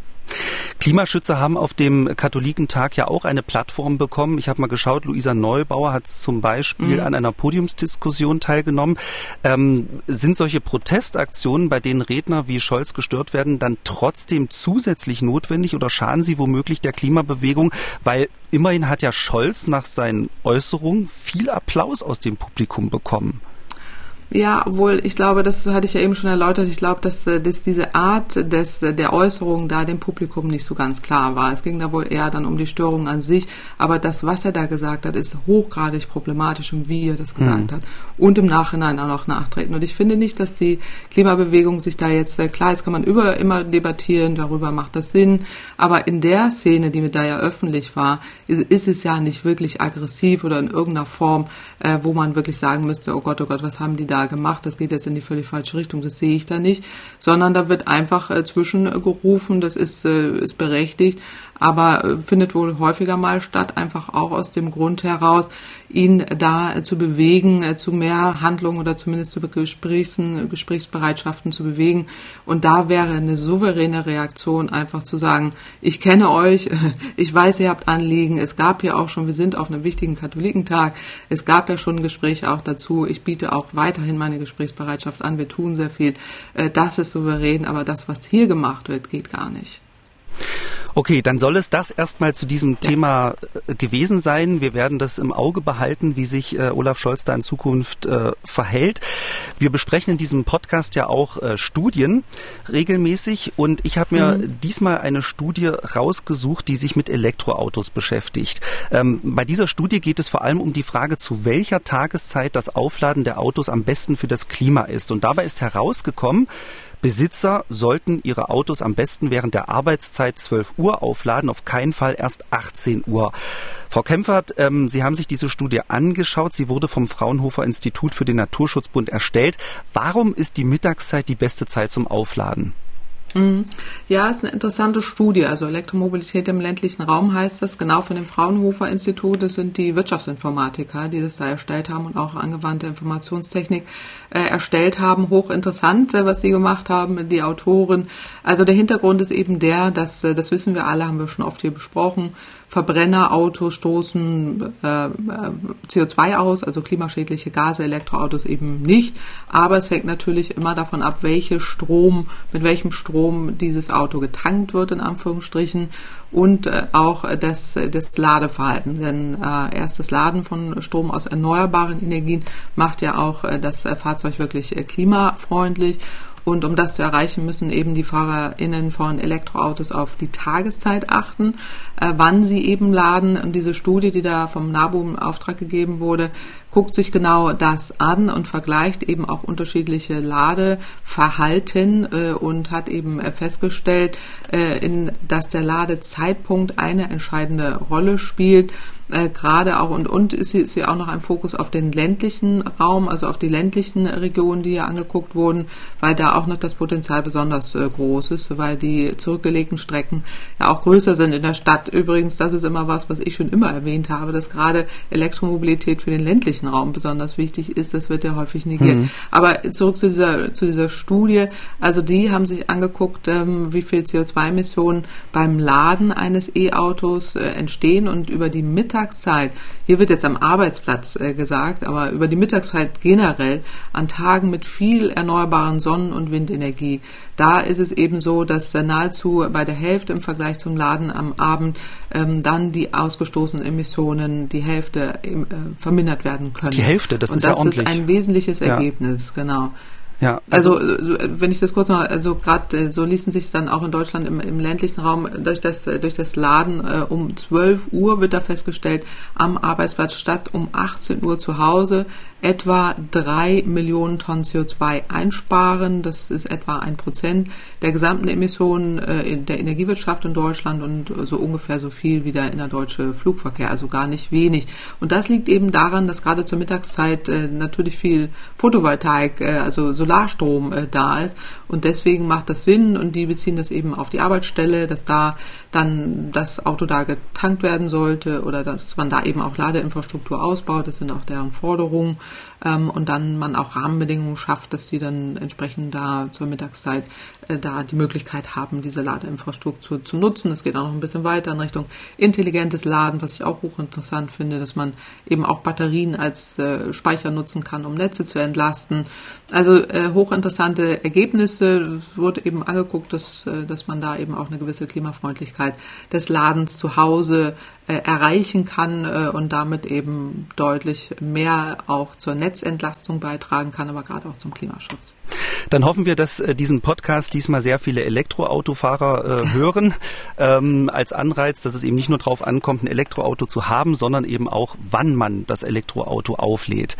Klimaschützer haben auf dem Katholikentag ja auch eine Plattform bekommen. Ich habe mal geschaut, Luisa Neubauer hat zum Beispiel mhm. an einer Podiumsdiskussion teilgenommen. Ähm, sind solche Protestaktionen, bei denen Redner wie Scholz gestört werden, dann trotzdem zusätzlich notwendig oder schaden sie womöglich der Klimabewegung? Weil immerhin hat ja Scholz nach seinen Äußerungen viel Applaus aus dem Publikum bekommen. Ja, obwohl ich glaube, das hatte ich ja eben schon erläutert, ich glaube, dass, äh, dass diese Art des, äh, der Äußerung da dem Publikum nicht so ganz klar war. Es ging da wohl eher dann um die Störung an sich, aber das, was er da gesagt hat, ist hochgradig problematisch und wie er das gesagt mhm. hat und im Nachhinein auch noch nachtreten. Und ich finde nicht, dass die Klimabewegung sich da jetzt, äh, klar, jetzt kann man über immer debattieren, darüber macht das Sinn, aber in der Szene, die mit da ja öffentlich war, ist, ist es ja nicht wirklich aggressiv oder in irgendeiner Form, äh, wo man wirklich sagen müsste, oh Gott, oh Gott, was haben die da gemacht, das geht jetzt in die völlig falsche Richtung, das sehe ich da nicht, sondern da wird einfach äh, zwischengerufen, das ist, äh, ist berechtigt, aber äh, findet wohl häufiger mal statt, einfach auch aus dem Grund heraus, ihn da zu bewegen, äh, zu mehr Handlungen oder zumindest zu Gesprächsen, Gesprächsbereitschaften zu bewegen. Und da wäre eine souveräne Reaktion einfach zu sagen, ich kenne euch, ich weiß, ihr habt Anliegen, es gab ja auch schon, wir sind auf einem wichtigen Katholikentag, es gab ja schon Gespräche auch dazu, ich biete auch weiterhin meine Gesprächsbereitschaft an, wir tun sehr viel. Äh, das ist souverän, aber das, was hier gemacht wird, geht gar nicht. Okay, dann soll es das erstmal zu diesem Thema äh, gewesen sein. Wir werden das im Auge behalten, wie sich äh, Olaf Scholz da in Zukunft äh, verhält. Wir besprechen in diesem Podcast ja auch äh, Studien regelmäßig und ich habe mir mhm. diesmal eine Studie rausgesucht, die sich mit Elektroautos beschäftigt. Ähm, bei dieser Studie geht es vor allem um die Frage, zu welcher Tageszeit das Aufladen der Autos am besten für das Klima ist. Und dabei ist herausgekommen, Besitzer sollten ihre Autos am besten während der Arbeitszeit 12 Uhr aufladen, auf keinen Fall erst 18 Uhr. Frau Kempfert, ähm, Sie haben sich diese Studie angeschaut. Sie wurde vom Fraunhofer Institut für den Naturschutzbund erstellt. Warum ist die Mittagszeit die beste Zeit zum Aufladen? Mhm. Ja, ist eine interessante Studie. Also Elektromobilität im ländlichen Raum heißt das, genau von dem Fraunhofer Institut. Das sind die Wirtschaftsinformatiker, die das da erstellt haben und auch angewandte Informationstechnik äh, erstellt haben. Hochinteressant, äh, was sie gemacht haben, die Autoren. Also der Hintergrund ist eben der, dass, äh, das wissen wir alle, haben wir schon oft hier besprochen, Verbrennerautos stoßen äh, äh CO2 aus, also klimaschädliche Gase, Elektroautos eben nicht. Aber es hängt natürlich immer davon ab, welche Strom, mit welchem Strom dieses Auto getankt wird, in Anführungsstrichen, und äh, auch das, das Ladeverhalten. Denn äh, erst das Laden von Strom aus erneuerbaren Energien macht ja auch äh, das Fahrzeug wirklich äh, klimafreundlich. Und um das zu erreichen, müssen eben die FahrerInnen von Elektroautos auf die Tageszeit achten, äh, wann sie eben laden. Und diese Studie, die da vom NABU in Auftrag gegeben wurde, guckt sich genau das an und vergleicht eben auch unterschiedliche Ladeverhalten äh, und hat eben äh, festgestellt, äh, in, dass der Ladezeitpunkt eine entscheidende Rolle spielt äh, gerade auch und und ist ist hier auch noch ein Fokus auf den ländlichen Raum, also auf die ländlichen Regionen, die hier angeguckt wurden, weil da auch noch das Potenzial besonders äh, groß ist, weil die zurückgelegten Strecken ja auch größer sind in der Stadt. Übrigens, das ist immer was, was ich schon immer erwähnt habe, dass gerade Elektromobilität für den ländlichen Raum besonders wichtig ist. Das wird ja häufig negiert. Mhm. Aber zurück zu dieser zu dieser Studie. Also die haben sich angeguckt, ähm, wie viel CO2-Emissionen beim Laden eines E-Autos äh, entstehen und über die Mittag Mittagszeit, hier wird jetzt am Arbeitsplatz äh, gesagt, aber über die Mittagszeit generell an Tagen mit viel erneuerbaren Sonnen- und Windenergie, da ist es eben so, dass äh, nahezu bei der Hälfte im Vergleich zum Laden am Abend ähm, dann die ausgestoßenen Emissionen die Hälfte äh, vermindert werden können. Die Hälfte, das und ist ja ordentlich. Das ist ein wesentliches Ergebnis, ja. genau. Ja, also, also wenn ich das kurz noch, also gerade äh, so ließen sich dann auch in Deutschland im, im ländlichen Raum durch das durch das Laden äh, um 12 Uhr wird da festgestellt am Arbeitsplatz statt um 18 Uhr zu Hause etwa drei Millionen Tonnen CO2 einsparen. Das ist etwa ein Prozent der gesamten Emissionen äh, der Energiewirtschaft in Deutschland und so ungefähr so viel wie der innerdeutsche Flugverkehr, also gar nicht wenig. Und das liegt eben daran, dass gerade zur Mittagszeit äh, natürlich viel Photovoltaik, äh, also Solarstrom da ist und deswegen macht das Sinn und die beziehen das eben auf die Arbeitsstelle, dass da dann das Auto da getankt werden sollte oder dass man da eben auch Ladeinfrastruktur ausbaut. Das sind auch deren Forderungen ähm, und dann man auch Rahmenbedingungen schafft, dass die dann entsprechend da zur Mittagszeit äh, da die Möglichkeit haben, diese Ladeinfrastruktur zu nutzen. Es geht auch noch ein bisschen weiter in Richtung intelligentes Laden, was ich auch hochinteressant finde, dass man eben auch Batterien als äh, Speicher nutzen kann, um Netze zu entlasten. Also äh, hochinteressante Ergebnisse. Es wurde eben angeguckt, dass, äh, dass man da eben auch eine gewisse Klimafreundlichkeit des Ladens zu Hause äh, erreichen kann äh, und damit eben deutlich mehr auch zur Netzentlastung beitragen kann, aber gerade auch zum Klimaschutz. Dann hoffen wir, dass äh, diesen Podcast diesmal sehr viele Elektroautofahrer äh, hören, ähm, als Anreiz, dass es eben nicht nur darauf ankommt, ein Elektroauto zu haben, sondern eben auch, wann man das Elektroauto auflädt.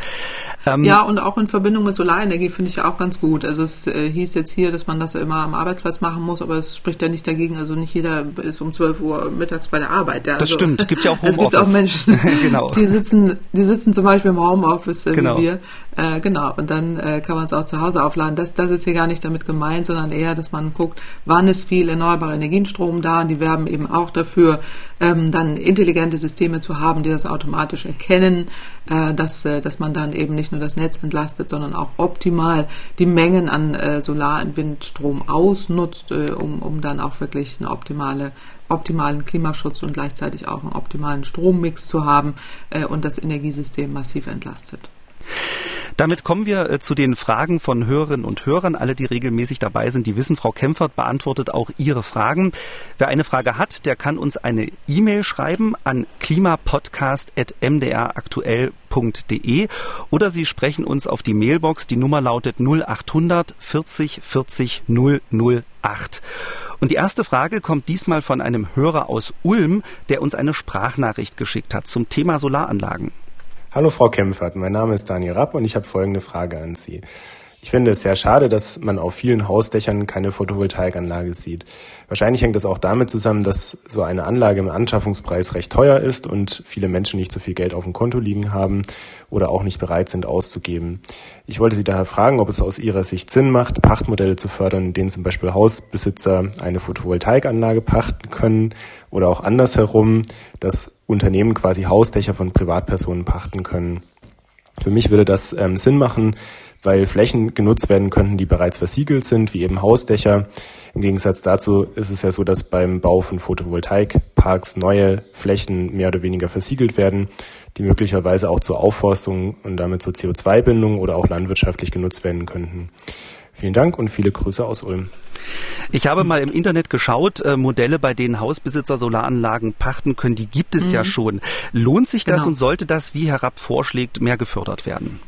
Ähm, ja, und auch in Verbindung mit Solarenergie finde ich ja auch ganz gut. Also es äh, hieß jetzt hier, dass man das immer am Arbeitsplatz machen muss, aber es spricht ja nicht dagegen. Also nicht jeder ist um 12 Uhr mittags bei der Arbeit. Ja. Das also, stimmt, gibt ja auch Homeoffice. Es gibt auch Menschen, genau. die sitzen, die sitzen zum Beispiel im Homeoffice äh, genau. wie wir. Äh, genau, und dann äh, kann man es auch zu Hause aufladen. Das, das ist hier gar nicht damit gemeint, sondern eher, dass man guckt, wann ist viel erneuerbarer Energienstrom da und die werben eben auch dafür, ähm, dann intelligente Systeme zu haben, die das automatisch erkennen, äh, dass, äh, dass man dann eben nicht nur das Netz entlastet, sondern auch optimal die Mengen an äh, Solar- und Windstrom ausnutzt, äh, um, um dann auch wirklich eine optimale optimalen Klimaschutz und gleichzeitig auch einen optimalen Strommix zu haben äh, und das Energiesystem massiv entlastet. Damit kommen wir äh, zu den Fragen von Hörerinnen und Hörern. Alle, die regelmäßig dabei sind, die wissen, Frau Kempfert beantwortet auch Ihre Fragen. Wer eine Frage hat, der kann uns eine E-Mail schreiben an klimapodcast.mdraktuell.de oder Sie sprechen uns auf die Mailbox. Die Nummer lautet 0800 40 40 008. Und die erste Frage kommt diesmal von einem Hörer aus Ulm, der uns eine Sprachnachricht geschickt hat zum Thema Solaranlagen. Hallo Frau Kempfert, mein Name ist Daniel Rapp und ich habe folgende Frage an Sie. Ich finde es sehr schade, dass man auf vielen Hausdächern keine Photovoltaikanlage sieht. Wahrscheinlich hängt das auch damit zusammen, dass so eine Anlage im Anschaffungspreis recht teuer ist und viele Menschen nicht so viel Geld auf dem Konto liegen haben oder auch nicht bereit sind auszugeben. Ich wollte Sie daher fragen, ob es aus Ihrer Sicht Sinn macht, Pachtmodelle zu fördern, in denen zum Beispiel Hausbesitzer eine Photovoltaikanlage pachten können oder auch andersherum, dass Unternehmen quasi Hausdächer von Privatpersonen pachten können. Für mich würde das ähm, Sinn machen, weil Flächen genutzt werden könnten, die bereits versiegelt sind, wie eben Hausdächer. Im Gegensatz dazu ist es ja so, dass beim Bau von Photovoltaikparks neue Flächen mehr oder weniger versiegelt werden, die möglicherweise auch zur Aufforstung und damit zur CO2-Bindung oder auch landwirtschaftlich genutzt werden könnten. Vielen Dank und viele Grüße aus Ulm. Ich habe mal im Internet geschaut, äh, Modelle, bei denen Hausbesitzer Solaranlagen pachten können, die gibt es mhm. ja schon. Lohnt sich das genau. und sollte das, wie Herr Rapp vorschlägt, mehr gefördert werden?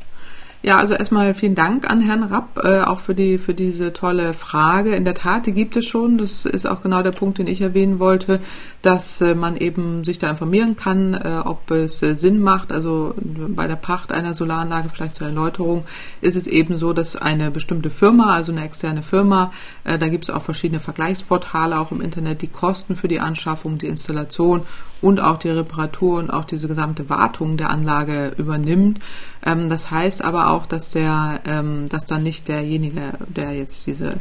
Ja, also erstmal vielen Dank an Herrn Rapp, äh, auch für die für diese tolle Frage. In der Tat, die gibt es schon. Das ist auch genau der Punkt, den ich erwähnen wollte, dass äh, man eben sich da informieren kann, äh, ob es äh, Sinn macht. Also bei der Pacht einer Solaranlage, vielleicht zur Erläuterung, ist es eben so, dass eine bestimmte Firma, also eine externe Firma, äh, da gibt es auch verschiedene Vergleichsportale auch im Internet, die Kosten für die Anschaffung, die Installation und auch die Reparatur und auch diese gesamte Wartung der Anlage übernimmt. Ähm, das heißt aber auch, dass der, ähm, dass dann nicht derjenige, der jetzt diese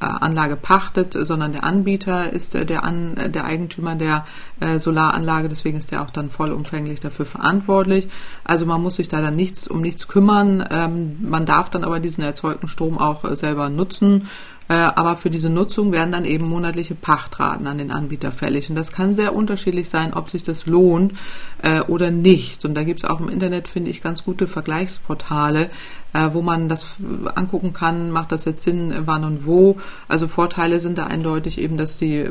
äh, Anlage pachtet, sondern der Anbieter ist äh, der, An äh, der Eigentümer der äh, Solaranlage. Deswegen ist er auch dann vollumfänglich dafür verantwortlich. Also man muss sich da dann nichts um nichts kümmern. Ähm, man darf dann aber diesen erzeugten Strom auch äh, selber nutzen. Äh, aber für diese Nutzung werden dann eben monatliche Pachtraten an den Anbieter fällig. Und das kann sehr unterschiedlich sein, ob sich das lohnt äh, oder nicht. Und da gibt es auch im Internet, finde ich, ganz gute Vergleichsportale, äh, wo man das angucken kann, macht das jetzt Sinn, wann und wo. Also Vorteile sind da eindeutig eben, dass die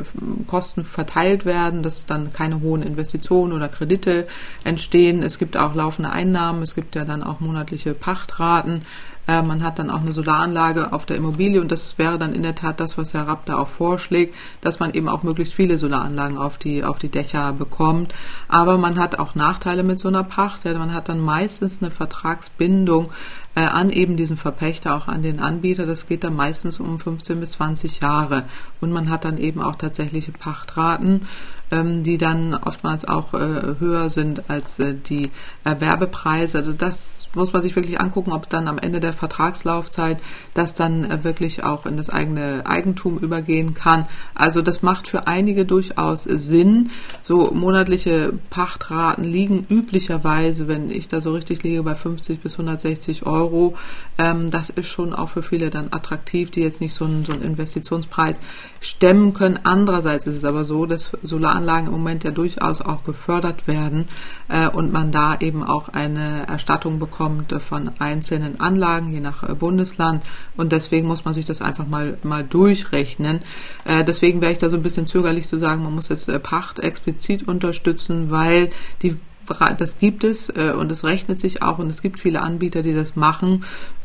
Kosten verteilt werden, dass dann keine hohen Investitionen oder Kredite entstehen. Es gibt auch laufende Einnahmen, es gibt ja dann auch monatliche Pachtraten. Äh, man hat dann auch eine Solaranlage auf der Immobilie und das wäre dann in der Tat das, was Herr Rapp da auch vorschlägt, dass man eben auch möglichst viele Solaranlagen auf die, auf die Dächer bekommt. Aber man hat auch Nachteile mit so einer Pacht. Ja, man hat dann meistens eine Vertragsbindung äh, an eben diesen Verpächter, auch an den Anbieter. Das geht dann meistens um 15 bis 20 Jahre. Und man hat dann eben auch tatsächliche Pachtraten ähm, die dann oftmals auch äh, höher sind als äh, die Erwerbepreise. Also das muss man sich wirklich angucken, ob dann am Ende der Vertragslaufzeit das dann äh, wirklich auch in das eigene Eigentum übergehen kann. Also das macht für einige durchaus Sinn. So monatliche Pachtraten liegen üblicherweise, wenn ich da so richtig liege, bei 50 bis 160 Euro. Ähm, das ist schon auch für viele dann attraktiv, die jetzt nicht so einen, so einen Investitionspreis stemmen können. Andererseits ist es aber so, dass Solaranlagen im Moment ja durchaus auch gefördert werden äh, und man da eben auch eine Erstattung bekommt von einzelnen Anlagen, je nach äh, Bundesland. Und deswegen muss man sich das einfach mal, mal durchrechnen. Äh, deswegen wäre ich da so ein bisschen zögerlich zu sagen, man muss jetzt äh, Pacht explizit unterstützen, weil die das gibt es äh, und es rechnet sich auch und es gibt viele Anbieter, die das machen,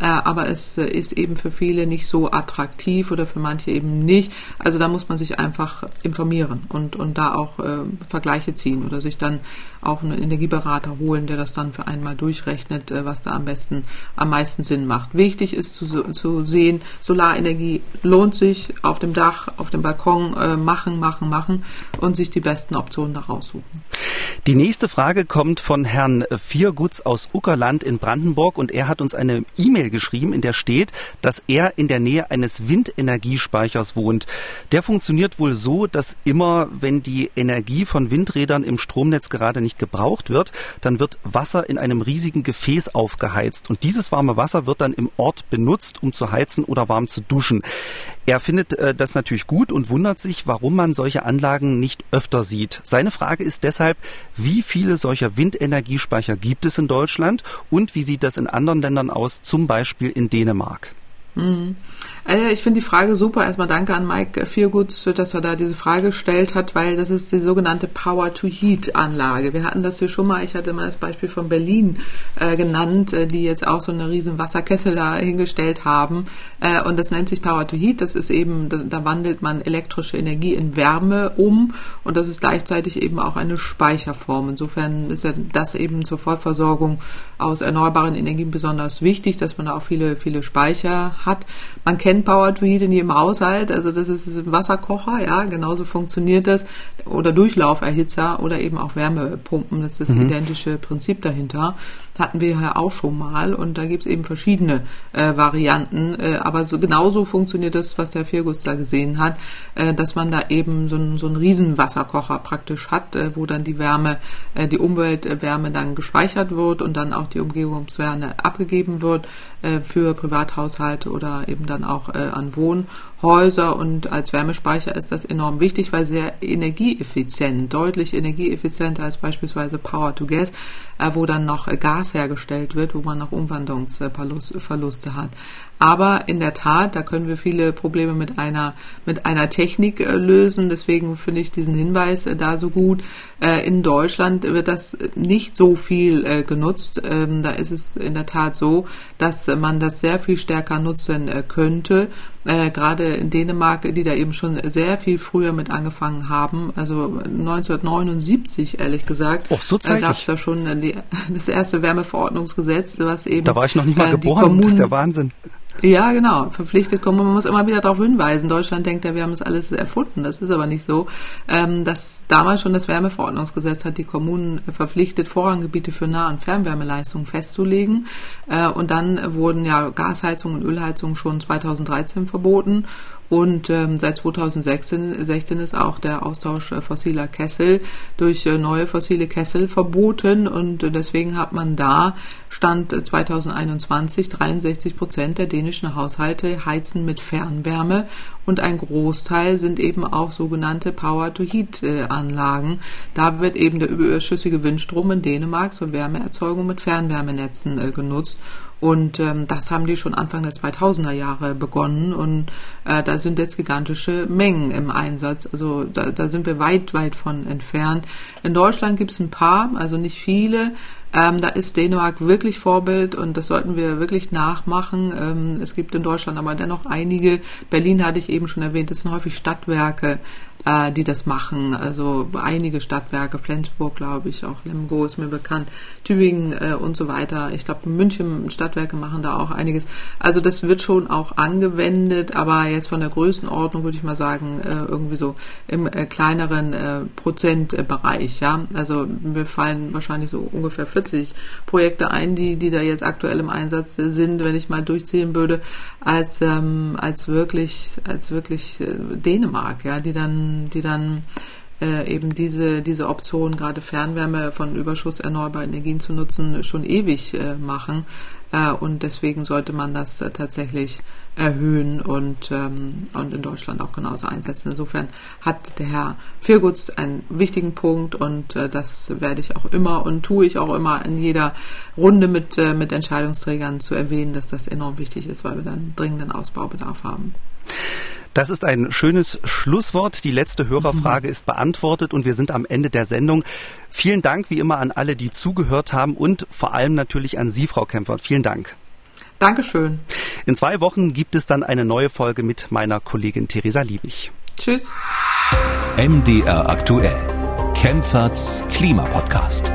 aber es äh, ist eben für viele nicht so attraktiv oder für manche eben nicht. Also da muss man sich einfach informieren und, und da auch äh, Vergleiche ziehen oder sich dann auch einen Energieberater holen, der das dann für einmal durchrechnet, äh, was da am besten, am meisten Sinn macht. Wichtig ist zu, zu sehen, Solarenergie lohnt sich auf dem Dach, auf dem Balkon äh, machen, machen, machen und sich die besten Optionen daraus suchen. Die nächste Frage kommt von Herrn Viergutz aus Uckerland in Brandenburg und er hat uns eine E-Mail geschrieben, in der steht, dass er in der Nähe eines Windenergiespeichers wohnt. Der funktioniert wohl so, dass immer, wenn die Energie von Windrädern im Stromnetz gerade nicht gebraucht wird, dann wird Wasser in einem riesigen Gefäß aufgeheizt. Und dieses warme Wasser wird dann im Ort benutzt, um zu heizen oder warm zu duschen. Er findet äh, das natürlich gut und wundert sich, warum man solche Anlagen nicht öfter sieht. Seine Frage ist deshalb, wie viele solcher Windenergiespeicher gibt es in Deutschland und wie sieht das in anderen Ländern aus, zum Beispiel in Dänemark? Mhm. Also ich finde die Frage super. Erstmal danke an Mike Vierguts, dass er da diese Frage gestellt hat, weil das ist die sogenannte Power-to-Heat-Anlage. Wir hatten das hier schon mal, ich hatte mal das Beispiel von Berlin äh, genannt, äh, die jetzt auch so eine riesen Wasserkessel da hingestellt haben. Äh, und das nennt sich Power-to-Heat. Das ist eben, da, da, wandelt man elektrische Energie in Wärme um und das ist gleichzeitig eben auch eine Speicherform. Insofern ist ja das eben zur Vollversorgung aus erneuerbaren Energien besonders wichtig, dass man da auch viele, viele Speicher hat. Man kennt Power to Heat in jedem Haushalt, also das ist ein Wasserkocher, ja, genauso funktioniert das. Oder Durchlauferhitzer oder eben auch Wärmepumpen, das ist das mhm. identische Prinzip dahinter hatten wir ja auch schon mal und da gibt es eben verschiedene äh, Varianten. Äh, aber so, genauso funktioniert das, was der Firgus da gesehen hat, äh, dass man da eben so, ein, so einen Riesenwasserkocher praktisch hat, äh, wo dann die Wärme, äh, die Umweltwärme dann gespeichert wird und dann auch die Umgebungswärme abgegeben wird äh, für Privathaushalte oder eben dann auch äh, an Wohnhäuser. Und als Wärmespeicher ist das enorm wichtig, weil sehr energieeffizient, deutlich energieeffizienter als beispielsweise Power to Gas, äh, wo dann noch Gas hergestellt wird, wo man noch Umwandlungsverluste hat. Aber in der Tat, da können wir viele Probleme mit einer, mit einer Technik äh, lösen. Deswegen finde ich diesen Hinweis äh, da so gut. Äh, in Deutschland wird das nicht so viel äh, genutzt. Ähm, da ist es in der Tat so, dass man das sehr viel stärker nutzen äh, könnte. Äh, gerade in Dänemark, die da eben schon sehr viel früher mit angefangen haben. Also 1979, ehrlich gesagt, oh, so äh, gab es da schon die, das erste Wärmeverordnungsgesetz, was eben. Da war ich noch nicht mal geboren, Kommunen, das ist ja Wahnsinn. Ja, genau. Verpflichtet kommen. Man muss immer wieder darauf hinweisen. Deutschland denkt ja, wir haben das alles erfunden. Das ist aber nicht so. Ähm, das damals schon das Wärmeverordnungsgesetz hat die Kommunen verpflichtet, Vorranggebiete für Nah- und Fernwärmeleistungen festzulegen. Äh, und dann wurden ja Gasheizung und Ölheizung schon 2013 verboten. Und ähm, seit 2016 16 ist auch der Austausch äh, fossiler Kessel durch äh, neue fossile Kessel verboten. Und äh, deswegen hat man da Stand 2021 63 Prozent der dänischen Haushalte heizen mit Fernwärme und ein Großteil sind eben auch sogenannte Power-to-Heat-Anlagen. Da wird eben der überschüssige Windstrom in Dänemark zur Wärmeerzeugung mit Fernwärmenetzen äh, genutzt. Und ähm, das haben die schon Anfang der 2000er Jahre begonnen und äh, da sind jetzt gigantische Mengen im Einsatz. Also da, da sind wir weit, weit von entfernt. In Deutschland gibt es ein paar, also nicht viele. Ähm, da ist Dänemark wirklich Vorbild und das sollten wir wirklich nachmachen. Ähm, es gibt in Deutschland aber dennoch einige. Berlin hatte ich eben schon erwähnt, das sind häufig Stadtwerke äh, die das machen. Also einige Stadtwerke, Flensburg glaube ich, auch Lemgo ist mir bekannt, Tübingen äh, und so weiter. Ich glaube, München Stadtwerke machen da auch einiges. Also das wird schon auch angewendet, aber jetzt von der Größenordnung würde ich mal sagen, äh, irgendwie so im äh, kleineren äh, Prozentbereich. Ja, also mir fallen wahrscheinlich so ungefähr 40 Projekte ein, die die da jetzt aktuell im Einsatz sind, wenn ich mal durchzählen würde, als ähm, als wirklich als wirklich äh, Dänemark, ja, die dann die dann äh, eben diese, diese Option, gerade Fernwärme von Überschuss erneuerbarer Energien zu nutzen, schon ewig äh, machen. Äh, und deswegen sollte man das äh, tatsächlich erhöhen und, ähm, und in Deutschland auch genauso einsetzen. Insofern hat der Herr Viergutz einen wichtigen Punkt und äh, das werde ich auch immer und tue ich auch immer in jeder Runde mit, äh, mit Entscheidungsträgern zu erwähnen, dass das enorm wichtig ist, weil wir dann dringenden Ausbaubedarf haben. Das ist ein schönes Schlusswort. Die letzte Hörerfrage ist beantwortet und wir sind am Ende der Sendung. Vielen Dank wie immer an alle, die zugehört haben und vor allem natürlich an Sie, Frau Kempfert. Vielen Dank. Dankeschön. In zwei Wochen gibt es dann eine neue Folge mit meiner Kollegin Theresa Liebig. Tschüss. MDR aktuell. Kempferts Klimapodcast.